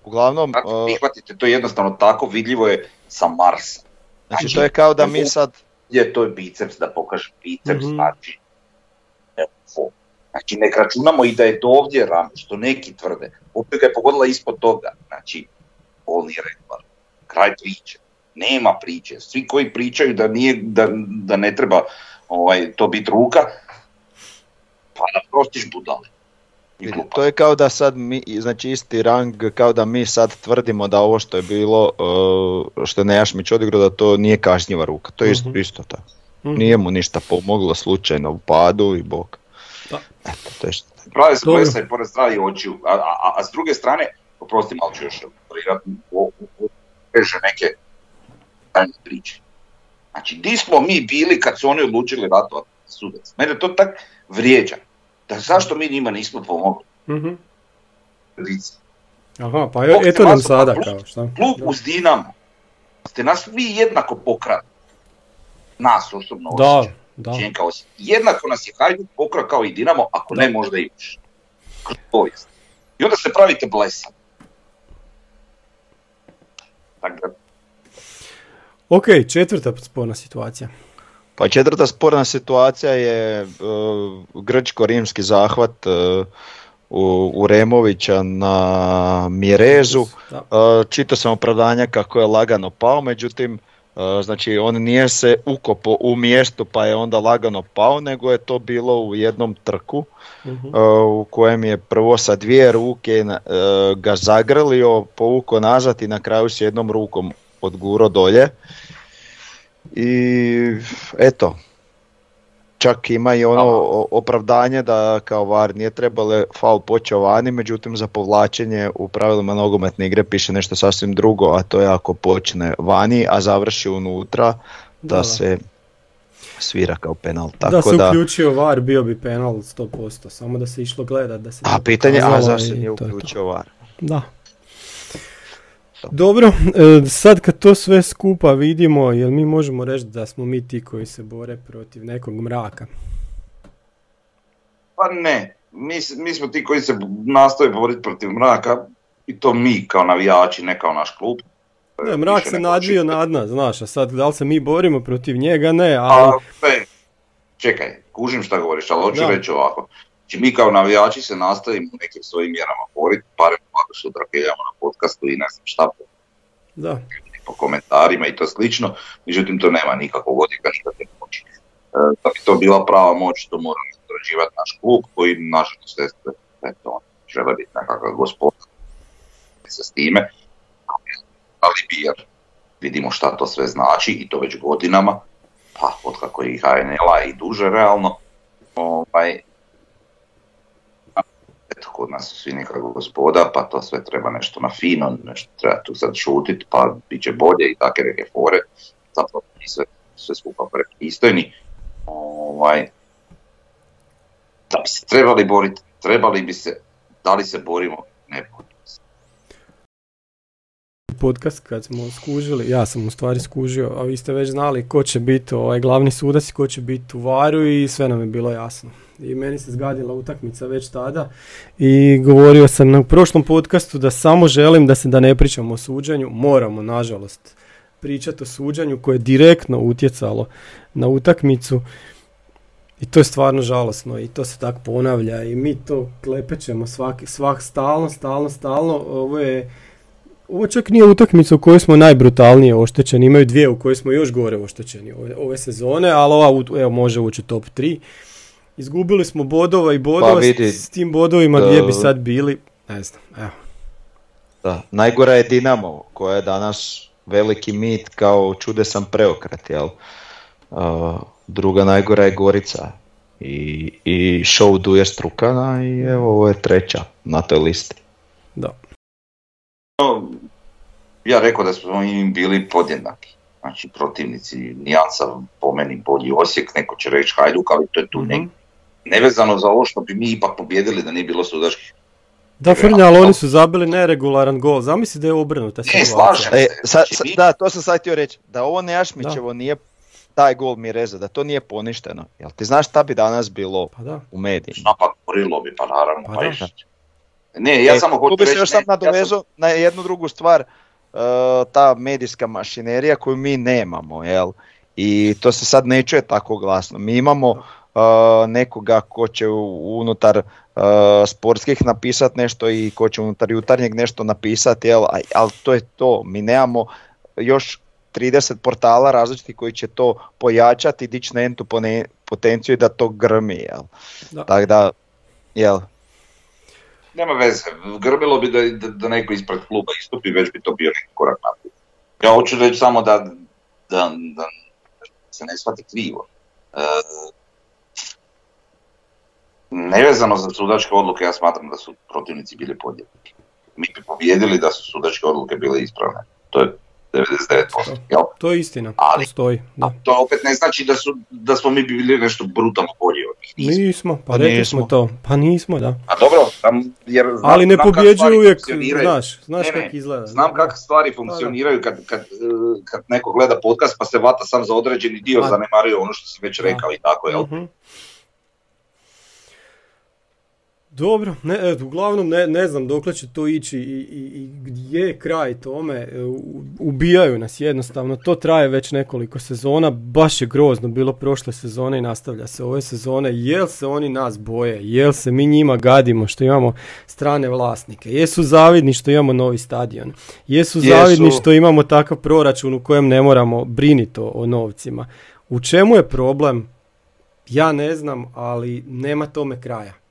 uglavnom, Kako e, prihvatite, to je jednostavno tako vidljivo je sa Marsa. znači to je kao da mi sad, Je to je biceps, da pokaže biceps, Mhm. znači, evo, znači nek računamo i da je to ovdje rame, što neki tvrde. Opet ga je pogodila ispod toga, znači, bol nije rekla. Kraj priče. Nema priče. Svi koji pričaju da, nije, da, da ne treba ovaj, to biti ruka, pa da prostiš budale. To je kao da sad mi, znači isti rang, kao da mi sad tvrdimo da ovo što je bilo, e, što je Nejašmić odigrao, da to nije kažnjiva ruka, to je isto, Mhm. isto tako. Mhm. Nije mu ništa pomoglo slučajno u padu i bok. Da. Eto, to je što. Pravi se i pored zdravih očiju, a, a, a s druge strane, oprosti malo ću još kaže neke tajne priče. Znači, di smo mi bili kad su oni odlučili ratovati sudac? Mene to tak vrijeđa. Da zašto mi njima nismo pomogli? Mhm. Aha, pa eto nam sada kao šta. Klub uz Dinamo. Ste nas vi jednako pokrali. Nas osobno Da. Jednako nas je Hajduk pokrao kao i Dinamo, ako ne možda i više. Povijest. I onda se pravite blesan. Ok, četvrta sporna situacija. Pa četvrta sporna situacija je uh, grčko-rimski zahvat uh, u, u Removića na Mirezu. Uh, čitao sam opravdanja kako je lagano pao, međutim znači on nije se ukopo u mjestu pa je onda lagano pao, nego je to bilo u jednom trku Mhm. uh, u kojem je prvo sa dvije ruke ga zagrlio, povukao nazad i na kraju s jednom rukom odguro dolje. I eto, čak ima i ono opravdanje da kao VAR nije trebalo faul počeo vani, međutim za povlačenje u pravilima nogometne igre piše nešto sasvim drugo, a to je ako počne vani, a završi unutra, da, se svira kao penal. Tako da se da, uključio VAR bio bi penal 100%, samo da se išlo gledat da se a pitanje, a zašto nije to. uključio VAR? Da. Dobro, e, sad kad to sve skupa vidimo, jel mi možemo reći da smo mi ti koji se bore protiv nekog mraka? pa ne. Mi, mi smo ti koji se nastoje boriti protiv mraka i to mi kao navijači, ne kao naš klub. Ne, mrak se nadvio nad nas, znaš, a sad da li se mi borimo protiv njega, ne, ali... A, sve, čekaj, kužim šta govoriš, ali hoću reći ovako. Znači mi kao navijači se nastavimo nekim svojim mjerama boriti, barem ako sutra keljamo na podcastu i ne znam šta po, Da, po komentarima i to slično, međutim to nema nikakvog odjeka šta te moći. E, da bi to bila prava moć, to mora odrađivati naš klub koji nažalost eto, eto, žele biti nekakav gospodar se s time, ali bi jer vidimo šta to sve znači i to već godinama, pa otkako je i HNL-a i duže realno, ovaj, eto, kod nas su svi nekako gospoda, pa to sve treba nešto na fino, nešto treba tu sad šutit, pa bit će bolje i takve neke fore, zapravo sve, sve skupa pristojni. Ovaj, da bi se trebali boriti, trebali bi se, da li se borimo, ne borimo podcast kad smo skužili, ja sam u stvari skužio, a vi ste već znali ko će biti ovaj glavni sudac i ko će biti u varu i sve nam je bilo jasno. I meni se zgadila utakmica već tada. I govorio sam na prošlom podcastu da samo želim da se da ne pričamo o suđenju, moramo nažalost pričati o suđenju koje je direktno utjecalo na utakmicu. I to je stvarno žalosno i to se tako ponavlja i mi to klepećemo svaki, svak, stalno, stalno, stalno, ovo je ovo čak nije utakmica u kojoj smo najbrutalnije oštećeni, imaju dvije u kojoj smo još gore oštećeni ove, ove sezone, ali ova evo, može ući u top 3. Izgubili smo bodova i bodova, Pa vidi, s, s tim bodovima gdje bi sad bili, ne znam, evo. Da, najgora je Dinamo, koja je danas veliki mit kao čudesan preokret, jel? Uh, druga najgora je Gorica i, i show duje Strukana i evo ovo je treća na toj listi. Da. No, ja rekao da smo im bili podjednaki. Znači protivnici, nijansa po meni bolji Osijek, neko će reći Hajduk, ali to je tu Mhm. Nevezano za ovo što bi mi ipak pobjedili da nije bilo sudačkih. Da, Frnja, ali oni su zabili neregularan gol. Zamisli da je obrnuta Ne, situacija. slažem E, se. sa, Znači, sa- mi- da, to sam sad htio reći, da ovo Nejašmićevo nije taj gol Mireza, da to nije poništeno. Jel ti znaš šta bi danas bilo Pa da. u medijima? Šta pa gorilo bi, pa naravno. Pa Pa da. Ne, ja E, samo tu hoću bi se još sam nadovezao na jednu drugu stvar, e, ta medijska mašinerija koju mi nemamo, jel? I to se sad ne čuje tako glasno. Mi imamo e, nekoga ko će unutar sportskih napisati nešto i ko će unutar jutarnjeg nešto napisati, jel? Ali to je to. Mi nemamo još 30 portala različitih koji će to pojačati i dići na entu potenciju i da to grmi, jel? Da. Tako da, jel? Nema veze, grbilo bi da, da, da neko ispred kluba istupi, već bi to bio neki korak naprijed. Ja hoću reći samo da, da, da se ne shvati krivo. E, nevezano za sudačke odluke, ja smatram da su protivnici bili podjednaki. Mi bi pobjedili da su sudačke odluke bile ispravne. To je 99%. Jel? To je istina, Ali- to stoji. Da. To opet ne znači da, su, da smo mi bili nešto brutalno bolji od njih. Nismo. Nismo, pa Pa rekli nismo. smo to. Pa nismo, da. A dobro, jer Ali ne pobjeđuju uvijek, znaš, znaš kako izgleda. Znam kako stvari funkcioniraju kad, kad, kad neko gleda podcast pa se vata sam za određeni dio, zanemario ono što si već rekao i tako, jel? uh Dobro, ne, e, uglavnom ne, ne znam dokle će to ići i, i, i gdje je kraj tome. E, ubijaju nas jednostavno, to traje već nekoliko sezona, baš je grozno bilo prošle sezone i nastavlja se ove sezone. Jel se oni nas boje, jel se mi njima gadimo što imamo strane vlasnike, jesu zavidni što imamo novi stadion, jesu, jesu. zavidni što imamo takav proračun u kojem ne moramo briniti o, o novcima. U čemu je problem? Ja ne znam, ali nema tome kraja.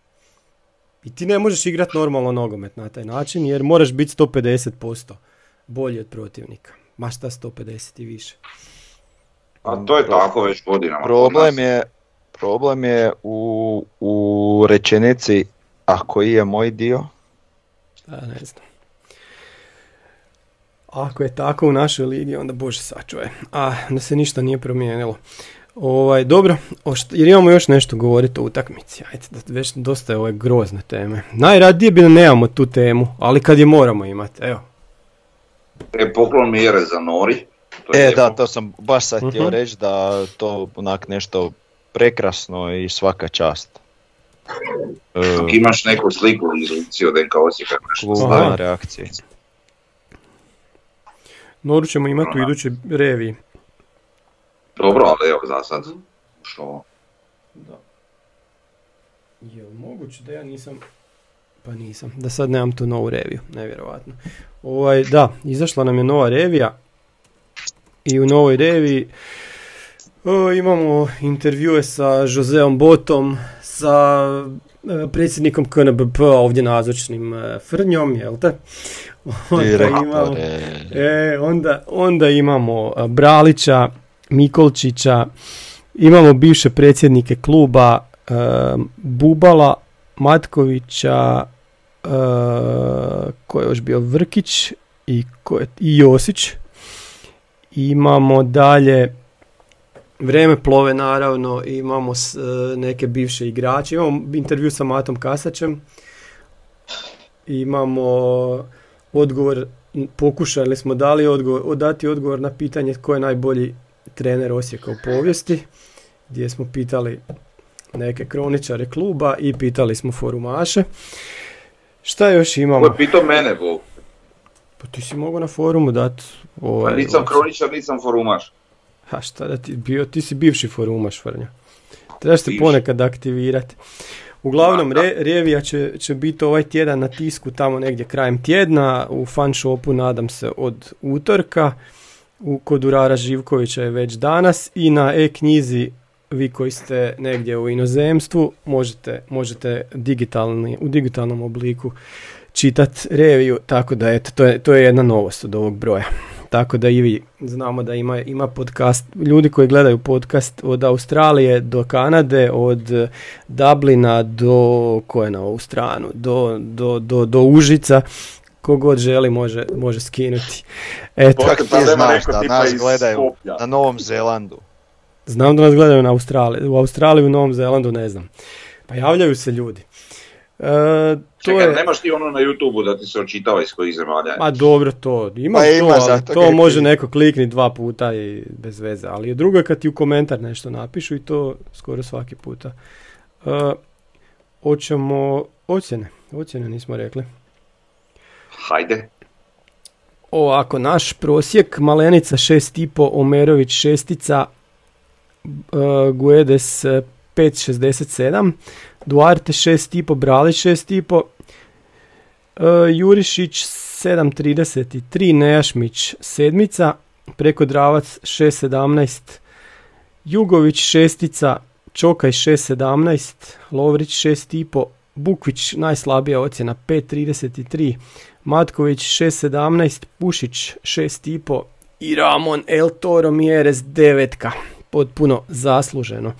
I ti ne možeš igrati normalno nogomet na taj način jer moraš biti 150% bolji od protivnika. Ma šta 150 i više. A to je tako već godinama. Problem je, problem je u, u rečenici a koji je moj dio? A, ne znam. Ako je tako u našoj ligi, onda bože sačuje. A, da se ništa nije promijenilo. Ovaj, dobro, jer imamo još nešto govoriti o utakmici. Ajde, da već dosta je ove grozne teme. Najradije bi da nemamo tu temu, ali kad je moramo imati, evo. E, poklon mjere za Nori. To e, da, to sam baš sad htio uh reći da to onak nešto prekrasno i svaka čast. Ako imaš neku sliku iz od NK Osijeka, nešto reakcije. Noru ćemo imati u idućoj reviji. Dobro, ali evo za sad. Što? Da. Je li moguće da ja nisam... Pa nisam, da sad nemam tu novu reviju, nevjerovatno. Ovaj, da, izašla nam je nova revija i u novoj reviji o, imamo intervjue sa Joseom Botom, sa e, predsjednikom KNBP ovdje nazočnim e, Frnjom, jel te? Onda imamo, e, onda, onda imamo Bralića, Mikolčića, imamo bivše predsjednike kluba Bubala, Matkovića, uh, ko je još bio Vrkić i, ko je, i Josić. Imamo dalje Vreme plove naravno, imamo s, e, neke bivše igrače, imamo intervju sa Matom Kasačem, imamo odgovor, pokušali smo dali odgovor, dati odgovor na pitanje ko je najbolji trener Osijeka u povijesti, gdje smo pitali neke kroničare kluba i pitali smo forumaše. Šta još imamo? Ko je pitao mene, Bo? Pa ti si mogao na forumu dati... Ovaj, pa nisam kroničar, nisam forumaš. A šta da ti bio, ti si bivši forumaš, Frnja. Trebaš se ponekad aktivirati. Uglavnom, re, revija će, će biti ovaj tjedan na tisku tamo negdje krajem tjedna, u fan shopu nadam se od utorka u kod Urara Živkovića je već danas i na e-knjizi vi koji ste negdje u inozemstvu možete, možete digitalni, u digitalnom obliku čitati reviju, tako da eto, to je, to je jedna novost od ovog broja. Tako da i vi znamo da ima, ima podcast, ljudi koji gledaju podcast od Australije do Kanade, od Dublina do, ko je na ovu stranu, do, do, do, do Užica, kogod želi može, može skinuti. Eto. Kako ti znaš da nas gledaju na Novom Zelandu? Znam da nas gledaju na Australiji. U Australiji u Novom Zelandu ne znam. Pa javljaju se ljudi. E, to Čekaj, je... nemaš ti ono na youtube da ti se očitava iz kojih zemalja? Ma dobro, to ima, pa to, ima ali to može neko klikni dva puta i bez veze, ali drugo je kad ti u komentar nešto napišu i to skoro svaki puta. E, hoćemo ocjene, ocjene nismo rekli. Hajde. Ovako, naš prosjek, Malenica 6,5, Omerović 6, uh, Guedes 5,67, Duarte 6,5, Bralić 6,5, uh, Jurišić 7,33, Nejašmić 7, preko Dravac 6,17, Jugović 6, Čokaj 6,17, Lovrić 6,5, Bukvić najslabija ocjena 5.33, Matković 6.17, Pušić 6.5 i Ramon El Toro Mieres 9. Potpuno zasluženo.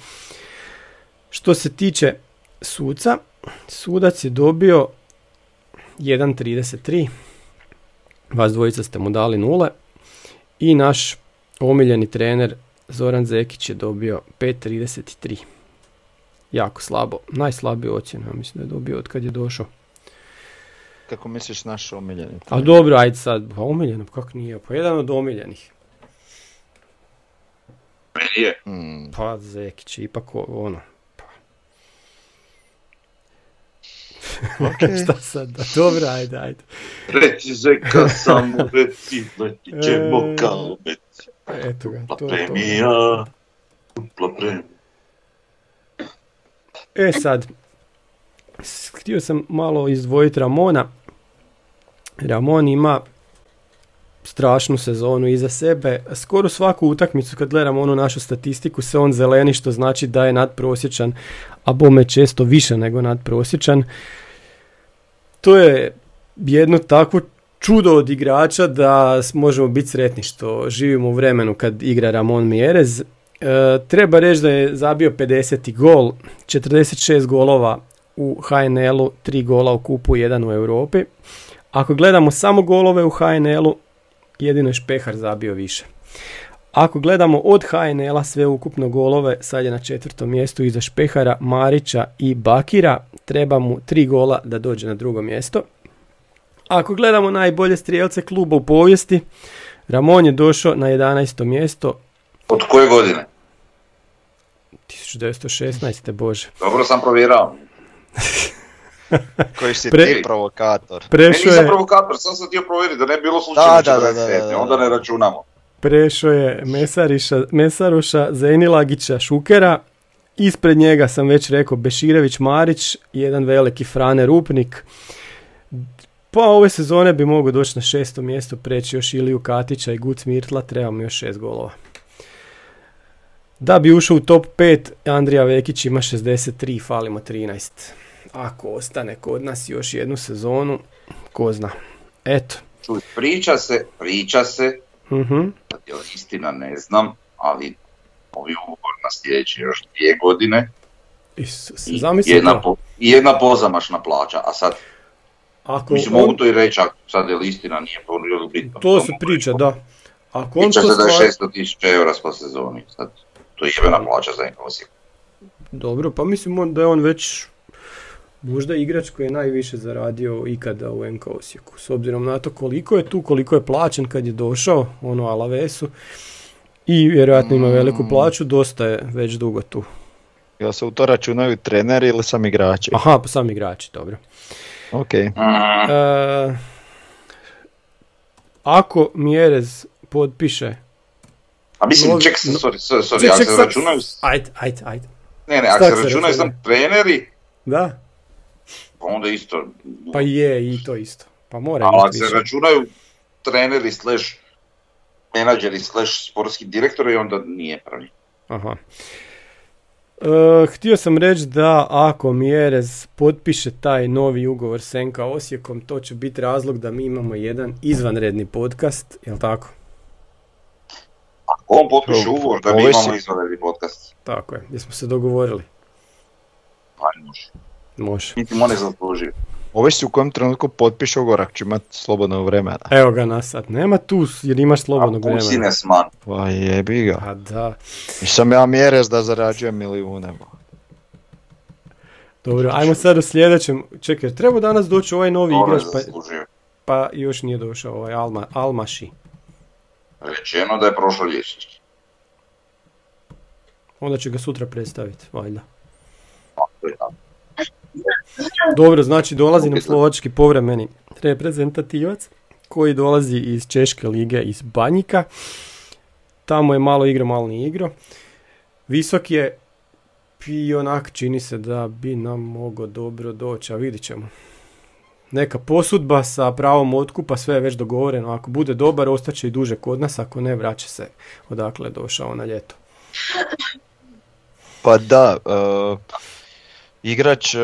Što se tiče suca, sudac je dobio 1.33, vas dvojica ste mu dali nule i naš omiljeni trener Zoran Zekić je dobio 5.33 jako slabo, najslabiju ocjenu, ja mislim da je dobio od kad je došao. Kako misliš naš omiljeni? A dobro, ajde sad, pa omiljeno, kak nije, pa jedan od omiljenih. Meni je. Hmm. Pa Zekić, ipak ono, pa. Šta sad, da, dobro, ajde, ajde. Reci zeka samo reci, letit ćemo E. kao met. Eto ga, to je to. premija, dupla premija. E sad, htio sam malo izdvojiti Ramona. Ramon ima strašnu sezonu iza sebe. Skoro svaku utakmicu kad gledam onu našu statistiku se on zeleni što znači da je nadprosječan, a bome često više nego nadprosječan. To je jedno takvo čudo od igrača da možemo biti sretni što živimo u vremenu kad igra Ramon Mjerez. E, treba reći da je zabio 50. gol, 46 golova u HNL-u, 3 gola u kupu, 1 u Europi. Ako gledamo samo golove u HNL-u, jedino je Špehar zabio više. Ako gledamo od HNL-a sve ukupno golove, sad je na četvrtom mjestu iza Špehara, Marića i Bakira. Treba mu tri gola da dođe na drugo mjesto. Ako gledamo najbolje strijelce kluba u povijesti, Ramon je došao na 11. mjesto Od koje godine? 1916. bože. Dobro sam provjerao. Koji si Pre- ti provokator. Nisam je, provokator, sam sam htio provjeriti da ne bi bilo slučajno Da, da, da, da, 47. da, da. Onda ne računamo. prešao je Mesariša, Mesaruša, Zenilagića, Šukera. Ispred njega sam već rekao Beširević Marić, jedan veliki Frane Rupnik. Pa ove sezone bi mogao doći na šesto mjesto, preći još Iliju Katića i Guc Mirtla, treba mu još šest golova. Da bi ušao u top 5, Andrija Vekić ima 63, falimo 13. Ako ostane kod nas još jednu sezonu, ko zna. Eto. Čuj, priča se, priča se, Mhm. da je istina ne znam, ali ovi ugovor na sljedeće još dvije godine Isuse, i jedna, po, jedna pozamašna plaća, a sad, Ako mislim, on- mogu to i reći, ako sad je istina, nije to ili bitno. to se priča, da. Ako on Priča to se da je stvar- 600 tisuća eura po sezoni, sad, to je jebena plaća za Osijek. Dobro, pa mislim da je on već možda igrač koji je najviše zaradio ikada u NK Osijeku. S obzirom na to koliko je tu, koliko je plaćen kad je došao, ono Alavesu. I vjerojatno ima veliku Mm. plaću, dosta je već dugo tu. Jel se u to računaju treneri ili sam igrači? Aha, pa sam igrači, dobro. Ok. E, ako Mjerez potpiše... a mislim, Novi- ček sorry, sorry, Ček, ako ček, se sad- računaju, Ajde, ajde, ajde. ne, ne, ako se računaju računa? sam treneri, Da, pa onda isto, pa je i to isto. Pa mora ali ako se računaju treneri slash menadžeri slash sportski direktori, onda nije pravi. Aha. E, htio sam reći da ako Mjerez potpiše taj novi ugovor s NK Osijekom, to će biti razlog da mi imamo jedan izvanredni podcast, jel tako? Ako on potpiše Ovo- ugovor da mi imamo izvanredni podcast, Tako je, jesmo se dogovorili. pa može. Može. Niti mu ne zaslužio. Ovisi u kojem trenutku potpiše ugovor ako će imati slobodno vremena. Evo ga nas sad, nema tu jer imaš slobodnog A pusi vremena. ne sman. Pa jebi ga. A da, Nisam ja mjerez da zarađujem milijune. dobro, ajmo sad u sljedećem. Čekaj, treba danas doći ovaj novi ne igrač, pa, zaslužio. pa još nije došao ovaj Alma, Almaši. Rečeno da je prošlo liječnički. Onda će ga sutra predstaviti, valjda. Pa, to je tako. Dobro, znači dolazi nam slovački povremeni reprezentativac koji dolazi iz Češke lige iz Banjika. Tamo je malo igrao, malo nije igrao. Visok je i onak čini se da bi nam mogao dobro doći, a vidit ćemo. Neka posudba sa pravom otkupa, sve je već dogovoreno. Ako bude dobar, ostaće i duže kod nas, ako ne, vraća se odakle je došao na ljeto. Pa da, e, igrač e,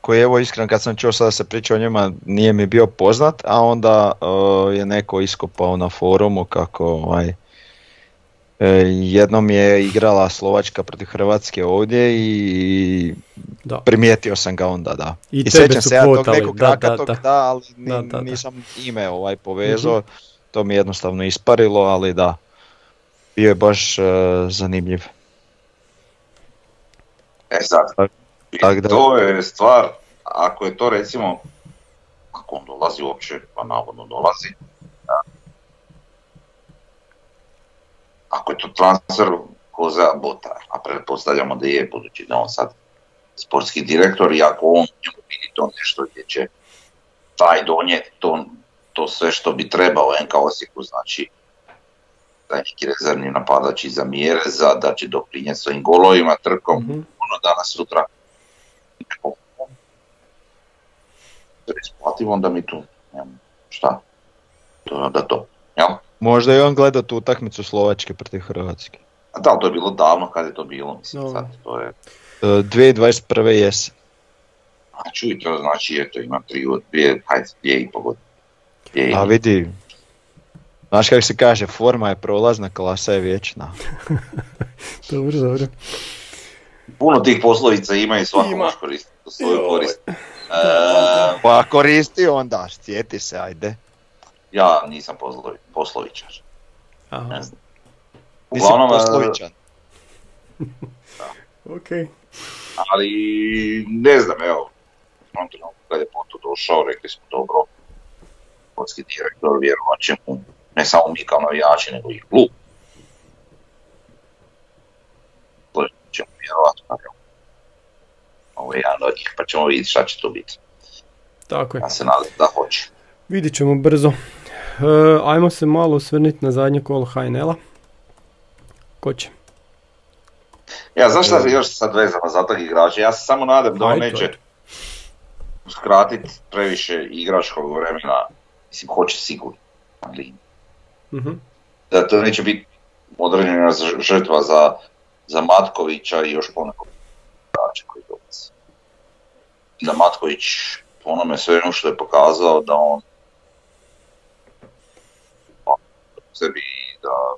koji evo iskren kad sam čuo sada se priča o njima nije mi bio poznat, a onda e, je neko iskopao na forumu kako ovaj, e, jednom je igrala Slovačka protiv Hrvatske ovdje i Da. primijetio sam ga onda, da. I I, sjećam se ja tog nekog da, da, tog da. da, ali ni- Da, da, da. nisam ime ovaj povezao, to mi je jednostavno isparilo, ali da, bio je baš e, zanimljiv. E sad, Tak da- to je stvar, ako je to recimo ako on dolazi uopće, pa navodno dolazi. Ako je to transfer Koza Botar, a pretpostavljamo da je, budući da on sad sportski direktor i ako on njemu vidi to nešto gdje će taj donijeti to, to sve što bi trebao NK Osijeku, znači da je neki rezervni napadač iza mjere za da će doprinijeti svojim golovima, trkom, Mhm. ono danas sutra isplativo, onda mi tu nemamo šta. To je onda to. Jel? Možda je on gledao tu utakmicu Slovačke protiv Hrvatske. A da, to je bilo davno kad je to bilo, mislim No. sad, to je, E, 2021. jesen. a čuj, to znači, eto, ima tri, od- dvije, hajde, dvije i po godine. Dvije i- A vidi, znaš kako se kaže, forma je prolazna, klasa je vječna. Dobro, dobro. Puno tih poslovica ima i svako Ima. može koristiti u svoju korist. E, Pa koristi onda, sjeti se, ajde. ja nisam poslovi, poslovičar, Aha, ne znam. Nisi Uglavnom, e, poslovičan. ok. ali ne znam, evo, u onom trenutku kad je Poto došao, rekli smo dobro, sportski direktor, vjerovat će mu, ne samo mi kao navijači, nego i klub. To ćemo vjerovat, naravno. Ovo je jedan od njih, pa ćemo vidjeti šta će to biti. Tako je. Ja se nadam da hoće. Vidit ćemo brzo. E, ajmo se malo osvrniti na zadnje kolo HNL-a. Ko će? Ja, znaš šta se još sad vezano za tog igrača? Ja se samo nadam da on neće skratiti previše igračkog vremena. Mislim, hoće sigurno. Ali Mhm. da to neće biti određena žrtva za, za Matkovića i još ponekog koji dolazi. Da Matković po onome svemu što je pokazao da on sebi da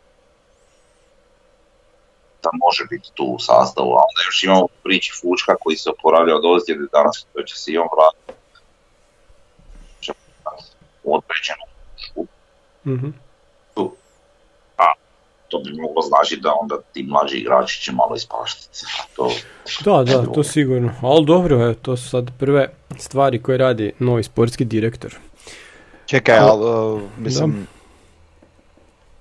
da može biti tu u sastavu, a onda još imamo priči Fučka koji se oporavlja od ozljede danas, će se i on vratiti. U određenu. To bi moglo značiti da onda ti mlađi igrači će malo ispaštati. To, Da, da, to sigurno. Ali dobro, je, to su sad prve stvari koje radi novi sportski direktor. Čekaj, ali, uh, mislim,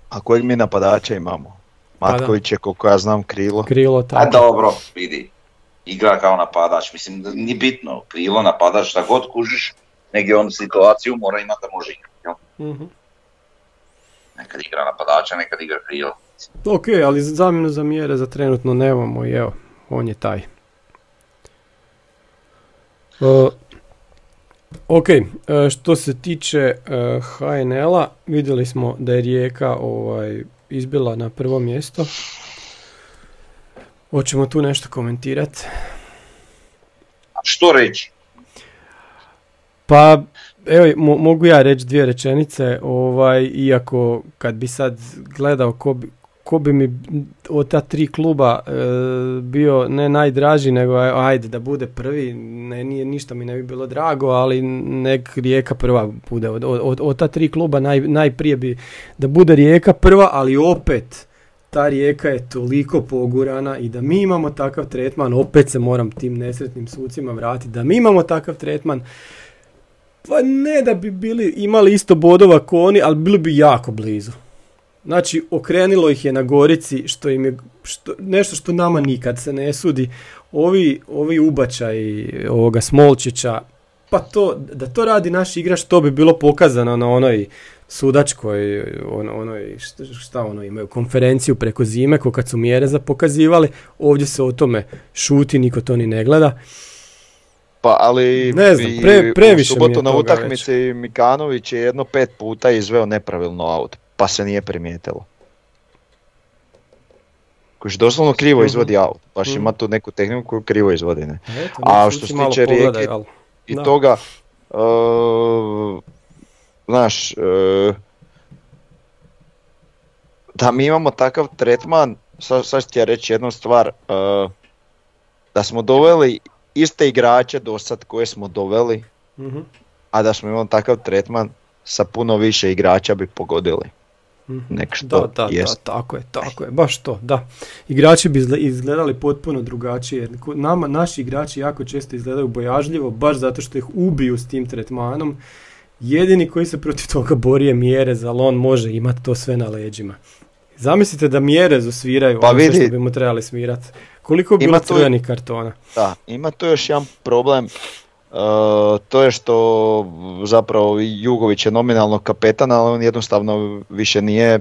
a kojeg mi napadača imamo? Pa da. Matković je, koliko ja znam, krilo. Krilo A tako. dobro, vidi, igra kao napadač, mislim, da nije bitno, krilo napadač, šta god kužiš, negdje on situaciju mora imati da može igrati. jel? Nekad igra napadača, nekad igra krilo. Ok, ali zamjenu za mjere za trenutno nemamo i evo, on je taj. Uh, ok, e, što se tiče e, HNL-a, vidjeli smo da je Rijeka ovaj, izbila na prvo mjesto. Hoćemo tu nešto komentirati? Što reći? Pa, evo, mo- mogu ja reći dvije rečenice, ovaj, iako kad bi sad gledao ko bi, ko bi mi od ta tri kluba e, bio ne najdraži, nego aj- ajde da bude prvi, ne, nije, ništa mi ne bi bilo drago, ali nek Rijeka prva bude. Od, od, od, od ta tri kluba naj, najprije bi da bude Rijeka prva, ali opet ta Rijeka je toliko pogurana i da mi imamo takav tretman, opet se moram tim nesretnim sucima vratiti, da mi imamo takav tretman, pa ne da bi bili imali isto bodova ko oni, ali bili bi jako blizu. Znači, okrenilo ih je na Gorici, što im je što, nešto što nama nikad se ne sudi. Ovi, ovi ubačaj ovoga Smolčića, pa to, da to radi naš igrač, to bi bilo pokazano na onoj sudačkoj, on, onoj, šta, ono imaju, konferenciju preko zime, ko kad su mjere za pokazivali. Ovdje se o tome šuti, niko to ni ne gleda. Pa ali Ne znam, pre- previše u subotu na utakmici Mikanović je jedno pet puta izveo nepravilno aut, pa se nije primijetilo. Koji doslovno krivo Mhm. izvodi aut, baš Mhm. ima tu neku tehniku koju krivo izvodi. Ne? A što se tiče Rijeke ali- I Da. toga, uh, znaš, uh, da mi imamo takav tretman, sad ću ti ja reći jednu stvar, uh, da smo doveli iste igrače do sad koje smo doveli, Mhm. a da smo imali takav tretman sa puno više igrača bi pogodili. Mhm. Nek što Da, da, da, tako je, tako je, baš to, da. Igrači bi izgle- izgledali potpuno drugačije, jer nama, naši igrači jako često izgledaju bojažljivo, baš zato što ih ubiju s tim tretmanom jedini koji se protiv toga bori je Mjerez, ali on može imati to sve na leđima. Zamislite da Mjerezu sviraju Pa ono vidi- što bi mu trebali svirati. Koliko bi bilo crvenih kartona? Da, ima tu još jedan problem, e, to je što zapravo Jugović je nominalno kapetan, ali on jednostavno više nije,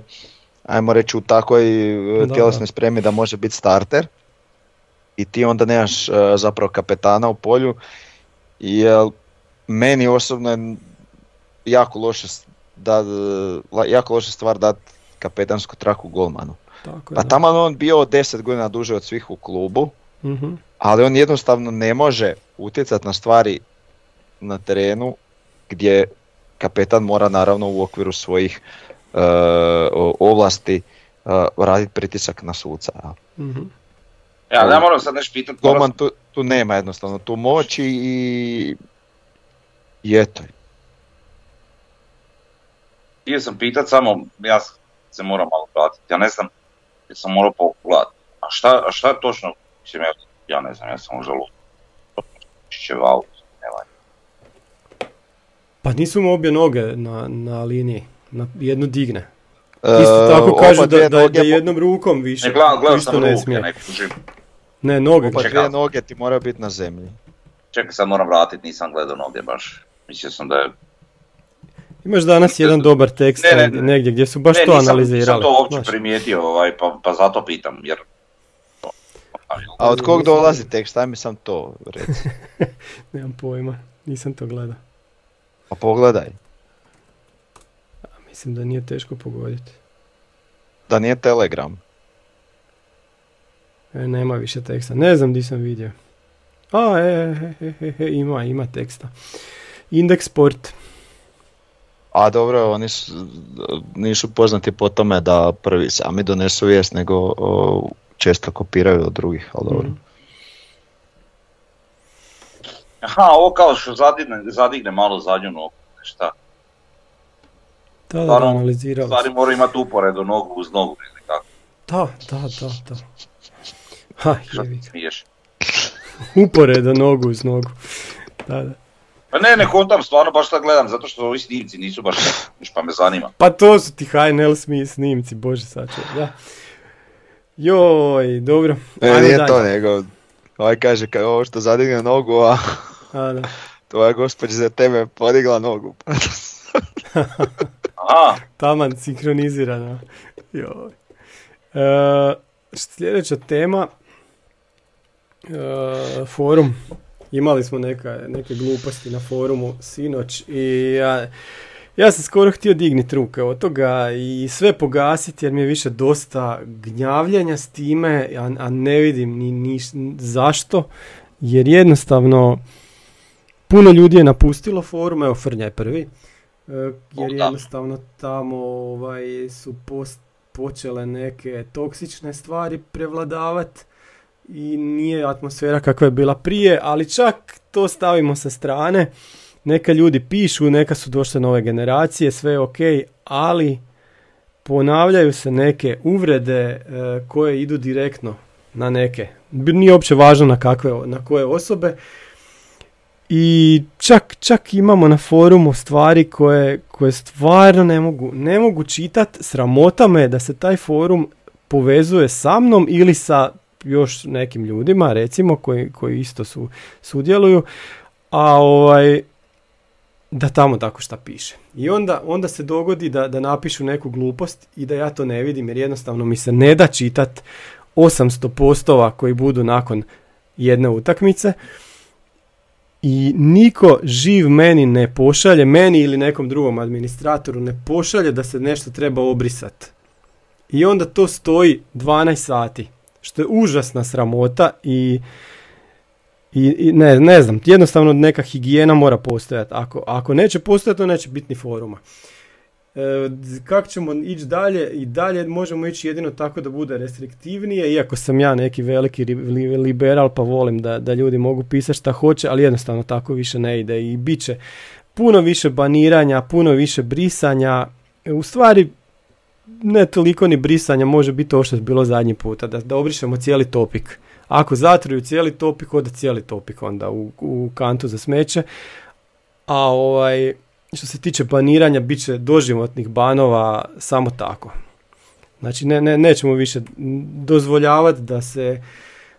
ajmo reći, u takvoj e, Da, tjelesnoj spremi da može biti starter. I ti onda nemaš e, zapravo kapetana u polju, jer meni osobno je jako loše, da, la- jako loša stvar dati kapetansku traku golmanu. Tako je, Pa tamo on bio 10 godina duže od svih u klubu, Mhm. ali on jednostavno ne može utjecati na stvari na terenu gdje kapetan mora naravno u okviru svojih o- ovlasti e, raditi pritisak na suca. Mhm. Ja, ja moram sad nešto pitati. Golman tu, tu nema jednostavno tu moći i, i eto. Htio sam pitat samo, ja se moram malo vratiti, ja ne znam, jer sam morao pogledati. A šta, a šta je točno, mislim, ja, ja ne znam, ja sam možda lud. Pa nisu mu obje noge na, na liniji, na jednu digne. E, Isto tako oba kažu da, da, da po- jednom rukom više. Ne, gledam, gledao isto sam ne ruke, smije. ne kužim. Ne, noge. Oba Čekaj. dvije noge ti moraju biti na zemlji. Čekaj, sad moram vratiti, nisam gledao noge baš. Mislio sam da je... Imaš danas jedan dobar tekst Ne, ne, ne. negdje gdje su baš ne, to nisam, analizirali. nisam to uopće primijetio, ovaj, pa, pa zato pitam, jer... A od kog dolazi tekst? Aj mi sam to reci. Nemam pojma, nisam to gledao. Pa pogledaj. Mislim da nije teško pogoditi. Da nije telegram. E, nema više teksta. Ne znam di sam vidio. A, e, e, e, e, e, ima, ima teksta. Indeks Sport. A dobro, oni su, nisu poznati po tome da prvi sami donesu vijest, nego o, često kopiraju od drugih, ali dobro. Mhm. Aha, ovo kao što zadigne, zadigne malo zadnju nogu, šta? Da, da, analizirali Stvari mora imati uporedu nogu uz nogu ili kako, Da, da, da, da. Ha, smiješ. Uporeda nogu uz nogu. Da, da. Pa ne, ne kontam, stvarno baš sad gledam, zato što ovi snimci nisu baš, baš pa me zanima. Pa to su ti HNL snimci, bože sačuvaj, da. Joj, dobro. E, Ajmo nije dalje. to nego, ovaj kaže ka, ovo što zadigne nogu, a A, da. tvoja gospođa za tebe podigla nogu. Aha, Taman sinkronizirano. Joj. E, sljedeća tema. E, forum. Imali smo neka, neke gluposti na forumu sinoć i ja, ja sam skoro htio digniti ruke od toga i sve pogasiti jer mi je više dosta gnjavljenja s time, a, a ne vidim ni, ni zašto. Jer jednostavno puno ljudi je napustilo forum, evo Frnja je prvi. E, jer jednostavno tamo ovaj, su post, počele neke toksične stvari prevladavat i nije atmosfera kakva je bila prije, ali čak to stavimo sa strane. Neka ljudi pišu, neka su došle nove generacije, sve je ok, ali ponavljaju se neke uvrede e, koje idu direktno na neke. Nije uopće važno na kakve, na koje osobe. I čak, čak imamo na forumu stvari koje, koje stvarno ne mogu, ne mogu čitat. Sramota me da se taj forum povezuje sa mnom ili sa još nekim ljudima, recimo, koji, koji isto su, sudjeluju, a ovaj, da tamo tako šta piše. I onda, onda se dogodi da, da napišu neku glupost i da ja to ne vidim jer jednostavno mi se ne da čitat 800 postova koji budu nakon jedne utakmice i niko živ meni ne pošalje, meni ili nekom drugom administratoru ne pošalje da se nešto treba obrisat. I onda to stoji 12 sati, što je užasna sramota i, i, i ne, ne znam, jednostavno neka higijena mora postojati. Ako, ako neće postojati, to neće biti ni foruma. E, kako ćemo ići dalje? I dalje možemo ići jedino tako da bude restriktivnije, iako sam ja neki veliki liberal pa volim da, da ljudi mogu pisati šta hoće, ali jednostavno tako više ne ide i bit će puno više baniranja, puno više brisanja. U stvari, ne toliko ni brisanja, može biti ovo što je bilo zadnji puta, da, da obrišemo cijeli topik. Ako zatruju cijeli topik, ode cijeli topik onda u, u kantu za smeće. A ovaj, što se tiče baniranja, bit će doživotnih banova samo tako. Znači ne, ne, nećemo više dozvoljavati da se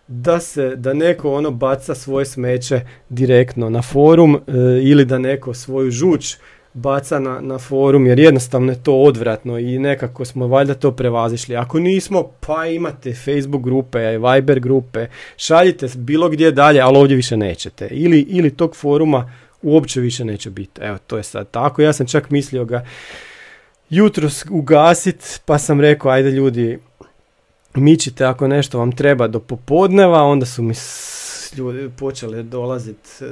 da se da neko ono baca svoje smeće direktno na forum e, ili da neko svoju žuč baca na, na forum jer jednostavno je to odvratno i nekako smo valjda to prevazišli. Ako nismo, pa imate Facebook grupe, Viber grupe, šaljite bilo gdje dalje, ali ovdje više nećete. Ili, ili tog foruma uopće više neće biti. Evo, to je sad tako. Ja sam čak mislio ga jutros ugasit, pa sam rekao, ajde ljudi, mičite ako nešto vam treba do popodneva, onda su mi ljudi počeli dolaziti e,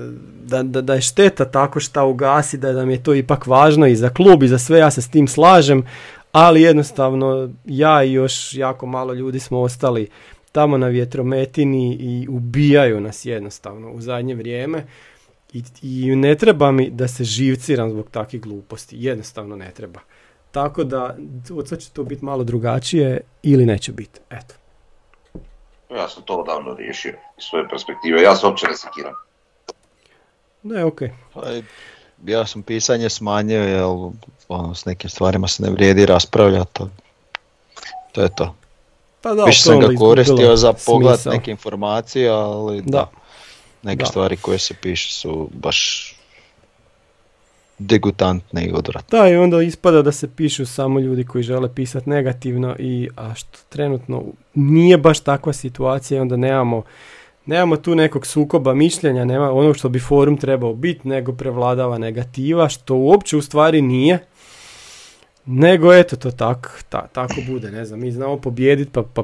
da, da, da je šteta tako šta ugasi, da nam je to ipak važno i za klub i za sve, ja se s tim slažem, ali jednostavno ja i još jako malo ljudi smo ostali tamo na vjetrometini i ubijaju nas jednostavno u zadnje vrijeme i, i ne treba mi da se živciram zbog takvih gluposti, jednostavno ne treba. Tako da, od sad će to biti malo drugačije ili neće biti. Eto. Ja sam to odavno riješio iz svoje perspektive. Ja se uopće ne sekiram. Ne, okej. Okay. Pa, ja sam pisanje smanjio, jer ono, s nekim stvarima se ne vrijedi raspravljati. To, je to. Pa da, Više sam ga koristio za pogled neke informacije, ali da. da. Neke stvari koje se piše su baš degutantne i odvratne. Da, i onda ispada da se pišu samo ljudi koji žele pisati negativno i a što trenutno nije baš takva situacija i onda nemamo nemamo tu nekog sukoba mišljenja, nema onog što bi forum trebao biti, nego prevladava negativa, što uopće u stvari nije. Nego eto to tak, ta, tako bude, ne znam, mi znamo pobijediti pa, pa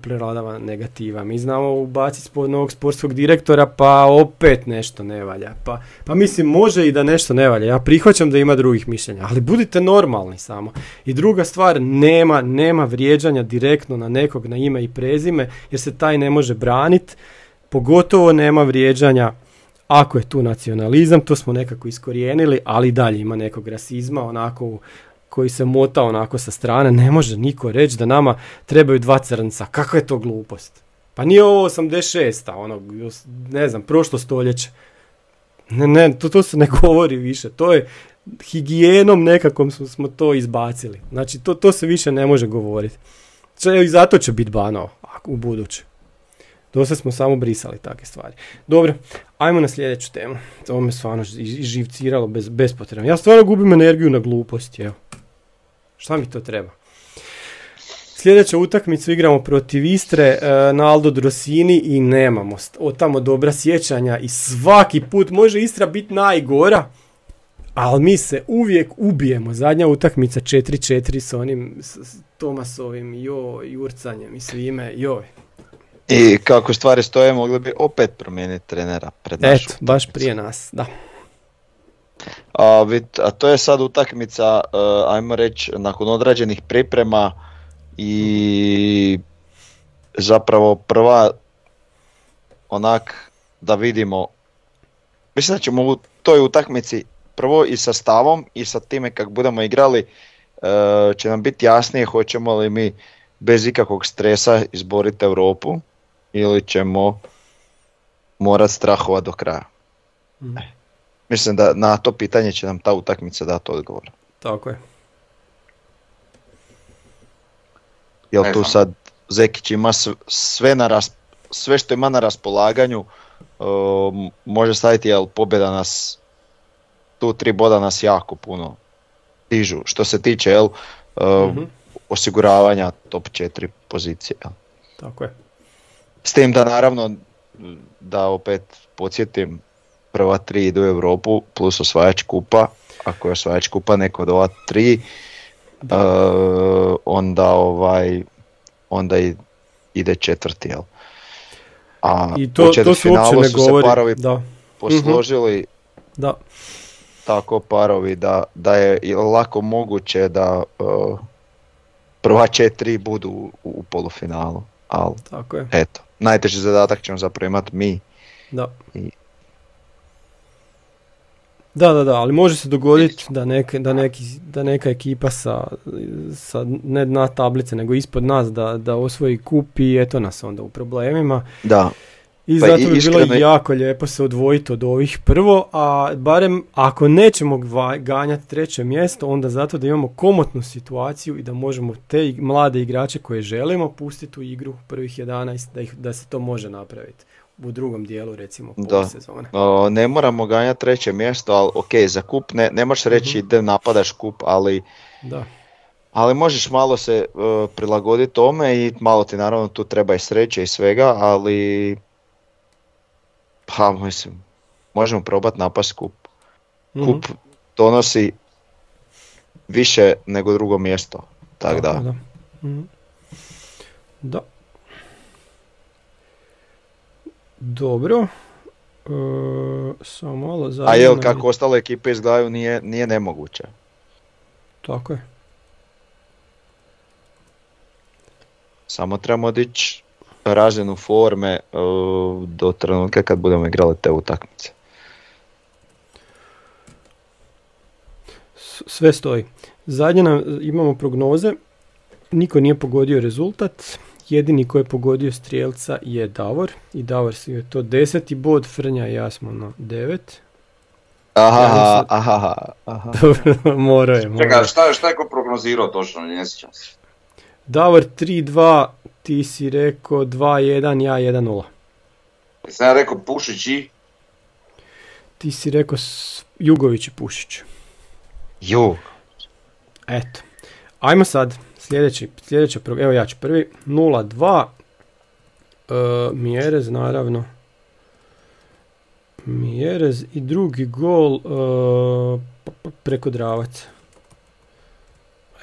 prevladava negativa, mi znamo ubaciti spod novog sportskog direktora pa opet nešto ne valja, pa, pa mislim može i da nešto ne valja, ja prihvaćam da ima drugih mišljenja, ali budite normalni samo. I druga stvar, nema, nema vrijeđanja direktno na nekog na ime i prezime jer se taj ne može braniti, pogotovo nema vrijeđanja ako je tu nacionalizam, to smo nekako iskorijenili, ali dalje ima nekog rasizma, onako u koji se mota onako sa strane, ne može niko reći da nama trebaju dva crnca. Kakva je to glupost? Pa nije ovo 86. ono, ne znam, prošlo stoljeće. Ne, ne, to, to se ne govori više. To je higijenom nekakvom smo, smo to izbacili. Znači, to, to se više ne može govoriti. I zato će biti bano u buduće. Dosta smo samo brisali takve stvari. Dobro, ajmo na sljedeću temu. Ovo me stvarno živciralo bez, bespotrebno. Ja stvarno gubim energiju na gluposti, evo. Šta mi to treba? Sljedeća utakmicu igramo protiv Istre e, na Aldo Drosini i nemamo od tamo dobra sjećanja i svaki put može Istra biti najgora, ali mi se uvijek ubijemo. Zadnja utakmica 4-4 s onim s Tomasovim joj, jurcanjem i svime, joj. I kako stvari stoje, mogli bi opet promijeniti trenera pred Eto, baš prije nas, da. A, a to je sad utakmica, uh, ajmo reći, nakon odrađenih priprema i zapravo prva onak da vidimo, mislim da ćemo u toj utakmici prvo i sa stavom i sa time kako budemo igrali uh, će nam biti jasnije hoćemo li mi bez ikakvog stresa izboriti Europu ili ćemo morati strahovat do kraja. Mm. Mislim da na to pitanje će nam ta utakmica dati odgovor. Tako je. Jel tu sad Zekić ima sve, na sve što ima na raspolaganju, može staviti jel pobjeda nas, tu tri boda nas jako puno dižu. Što se tiče jel, mhm. osiguravanja top 4 pozicije. Jel. Tako je. S tim da naravno, da opet podsjetim, prva tri idu u Europu plus osvajač kupa, ako je osvajač kupa neko od ova tri, uh, onda ovaj onda ide četvrti, jel? A I to, to se uopće ne govori. se parovi da. posložili mhm. da. tako parovi da, da je lako moguće da uh, prva četiri budu u, u polufinalu. Ali, tako je. eto, najteži zadatak ćemo zapravo imati mi. Da. I da, da, da, ali može se dogoditi da, neke, da, neki, da neka ekipa sa, sa, ne na tablice, nego ispod nas da, da osvoji kup i eto nas onda u problemima. Da. I Pa zato i bi bilo iskreno- jako lijepo se odvojiti od ovih prvo, a barem ako nećemo ganjati treće mjesto, onda zato da imamo komotnu situaciju i da možemo te mlade igrače koje želimo pustiti u igru prvih 11, da, ih, da se to može napraviti u drugom dijelu recimo Da. sezone. O, ne moramo ganjati treće mjesto, ali ok, za kup ne, ne možeš reći Mhm. da napadaš kup, ali, Da. ali možeš malo se e, prilagoditi tome i malo ti naravno tu treba i sreće i svega, ali pa mislim, možemo probati napast kup. Mhm. Kup donosi više nego drugo mjesto, tako da. Da. Mhm. Da. Dobro. E, samo malo A zadnje jel kako ostale ekipe izgledaju nije, nije nemoguće. Tako je. Samo trebamo dići razinu forme e, do trenutka kad budemo igrali te utakmice. Sve stoji. Zadnje nam, imamo prognoze. Niko nije pogodio rezultat. Jedini koji je pogodio strijelca je Davor. I Davor si je to deseti bod, Frnja i ja smo na devet. Aha, Ja aha, aha. Dobro, morao je. morao Čekaj, je. šta, je- šta je ko prognozirao točno, ne sjećam se. Davor 3-2, ti si rekao 2-1, ja 1-0. Jesam ja rekao Pušić i... Ti si rekao Jugović i Pušić. Ju, Eto. Ajmo sad. Sljedeći, sljedeća, pro- evo ja ću prvi. 0-2. E, Mjerez, naravno. Mjerez i drugi gol e, p- preko Dravac.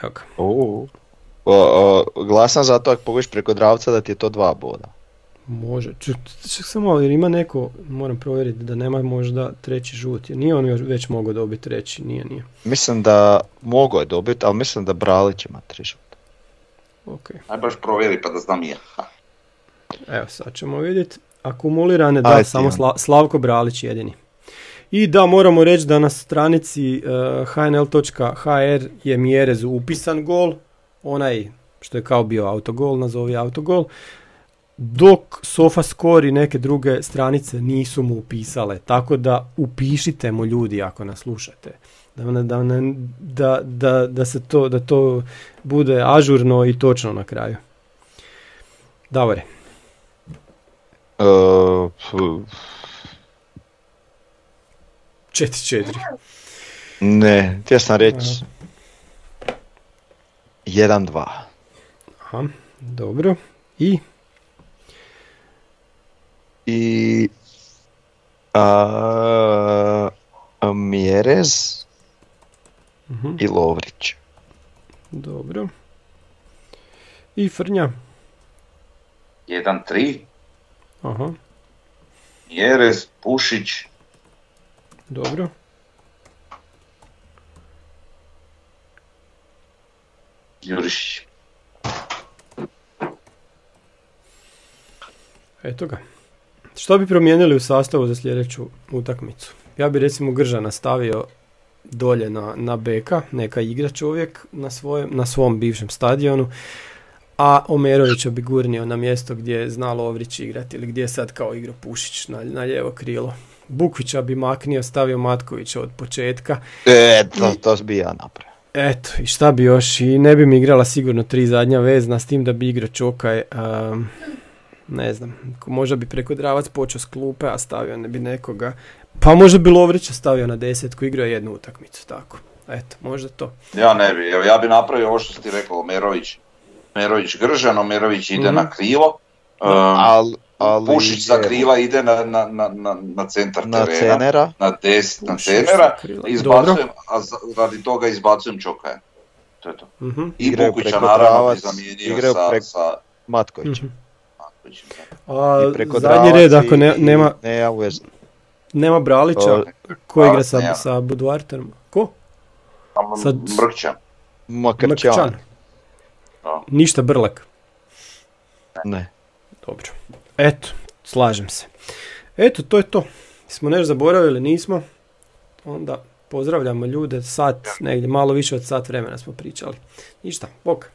Evo ga. O, o, glasam za to ako pogodiš preko dravca da ti je to dva boda. Može. Ček samo, jer ima neko, moram provjeriti da nema možda treći žut. Jer nije on još već mogao dobiti treći, nije, nije. Mislim da mogo je dobiti, ali mislim da Bralić ima tri šuta. Ok. Aj baš provjeri pa da znam i ja. Ha. Evo sad ćemo vidjeti. Akumulirane, da, samo. Sla- Slavko Bralić jedini. I da, moramo reći da na stranici uh, hnl.hr je Mjerez upisan gol, onaj što je kao bio autogol, nazovi autogol, dok SofaScore i neke druge stranice nisu mu upisale. Tako da upišite mu ljudi ako nas slušate. Da, ne- da, da, da, da se to, da to bude ažurno i točno na kraju. Davore. E, fu, 4-4. ne, htio sam reći 1-2. Aha, dobro. I I a, a, Mjerez mhm, i Lovrić. dobro. I Frnja. 1-3, Aha, Jerez, Pušić, dobro. Jurišić. Eto ga. Što bi promijenili u sastavu za sljedeću utakmicu? Ja bi recimo Gržana stavio dolje na, na beka, neka igra čovjek na, svojem, na svom bivšem stadionu, a Omerovića bi gurnio na mjesto gdje je zna Lovrić igrati ili gdje je sad kao igrao Pušić na, na lijevo krilo. Bukvića bi maknio, stavio Matkovića od početka. E, to, to bi ja napravio. Eto, i šta bi još, i ne bi mi igrala sigurno tri zadnja vezna, s tim da bi igrao Čokaj, um, ne znam, možda bi preko Dravac počeo s klupe, a stavio ne bi nekoga, pa možda bi Lovrića stavio na desetku, igrao je jednu utakmicu, tako. Eto, možda to. Ja ne bi, evo ja bi napravio ovo što si ti rekao, Merović, Merović Gržan, Merović ide Mhm. na krivo, um, Al, ali Pušić sa je kriva ide na, na, na, na, na centar na terena, cenera. na des, na Pušić cenera, krila. izbacujem, a za- radi toga izbacujem Čokaja. To je to. Mhm, I Igraju Bukića preko naravno zamijenio sa, preko- sa mhm. Matkovićem. A I preko zadnji red, ako ne, i- nema, Ne, ja uvez- nema Bralića, O, ko igra sa, nema. sa Budvarterom? Ko? Sad- Mrkća. Makrčan. Ništa Brlek. Ne. Dobro. Eto, slažem se. Eto, to je to. Smo nešto zaboravili, nismo. Onda pozdravljamo ljude, sat, negdje malo više od sat vremena smo pričali. Ništa, bok.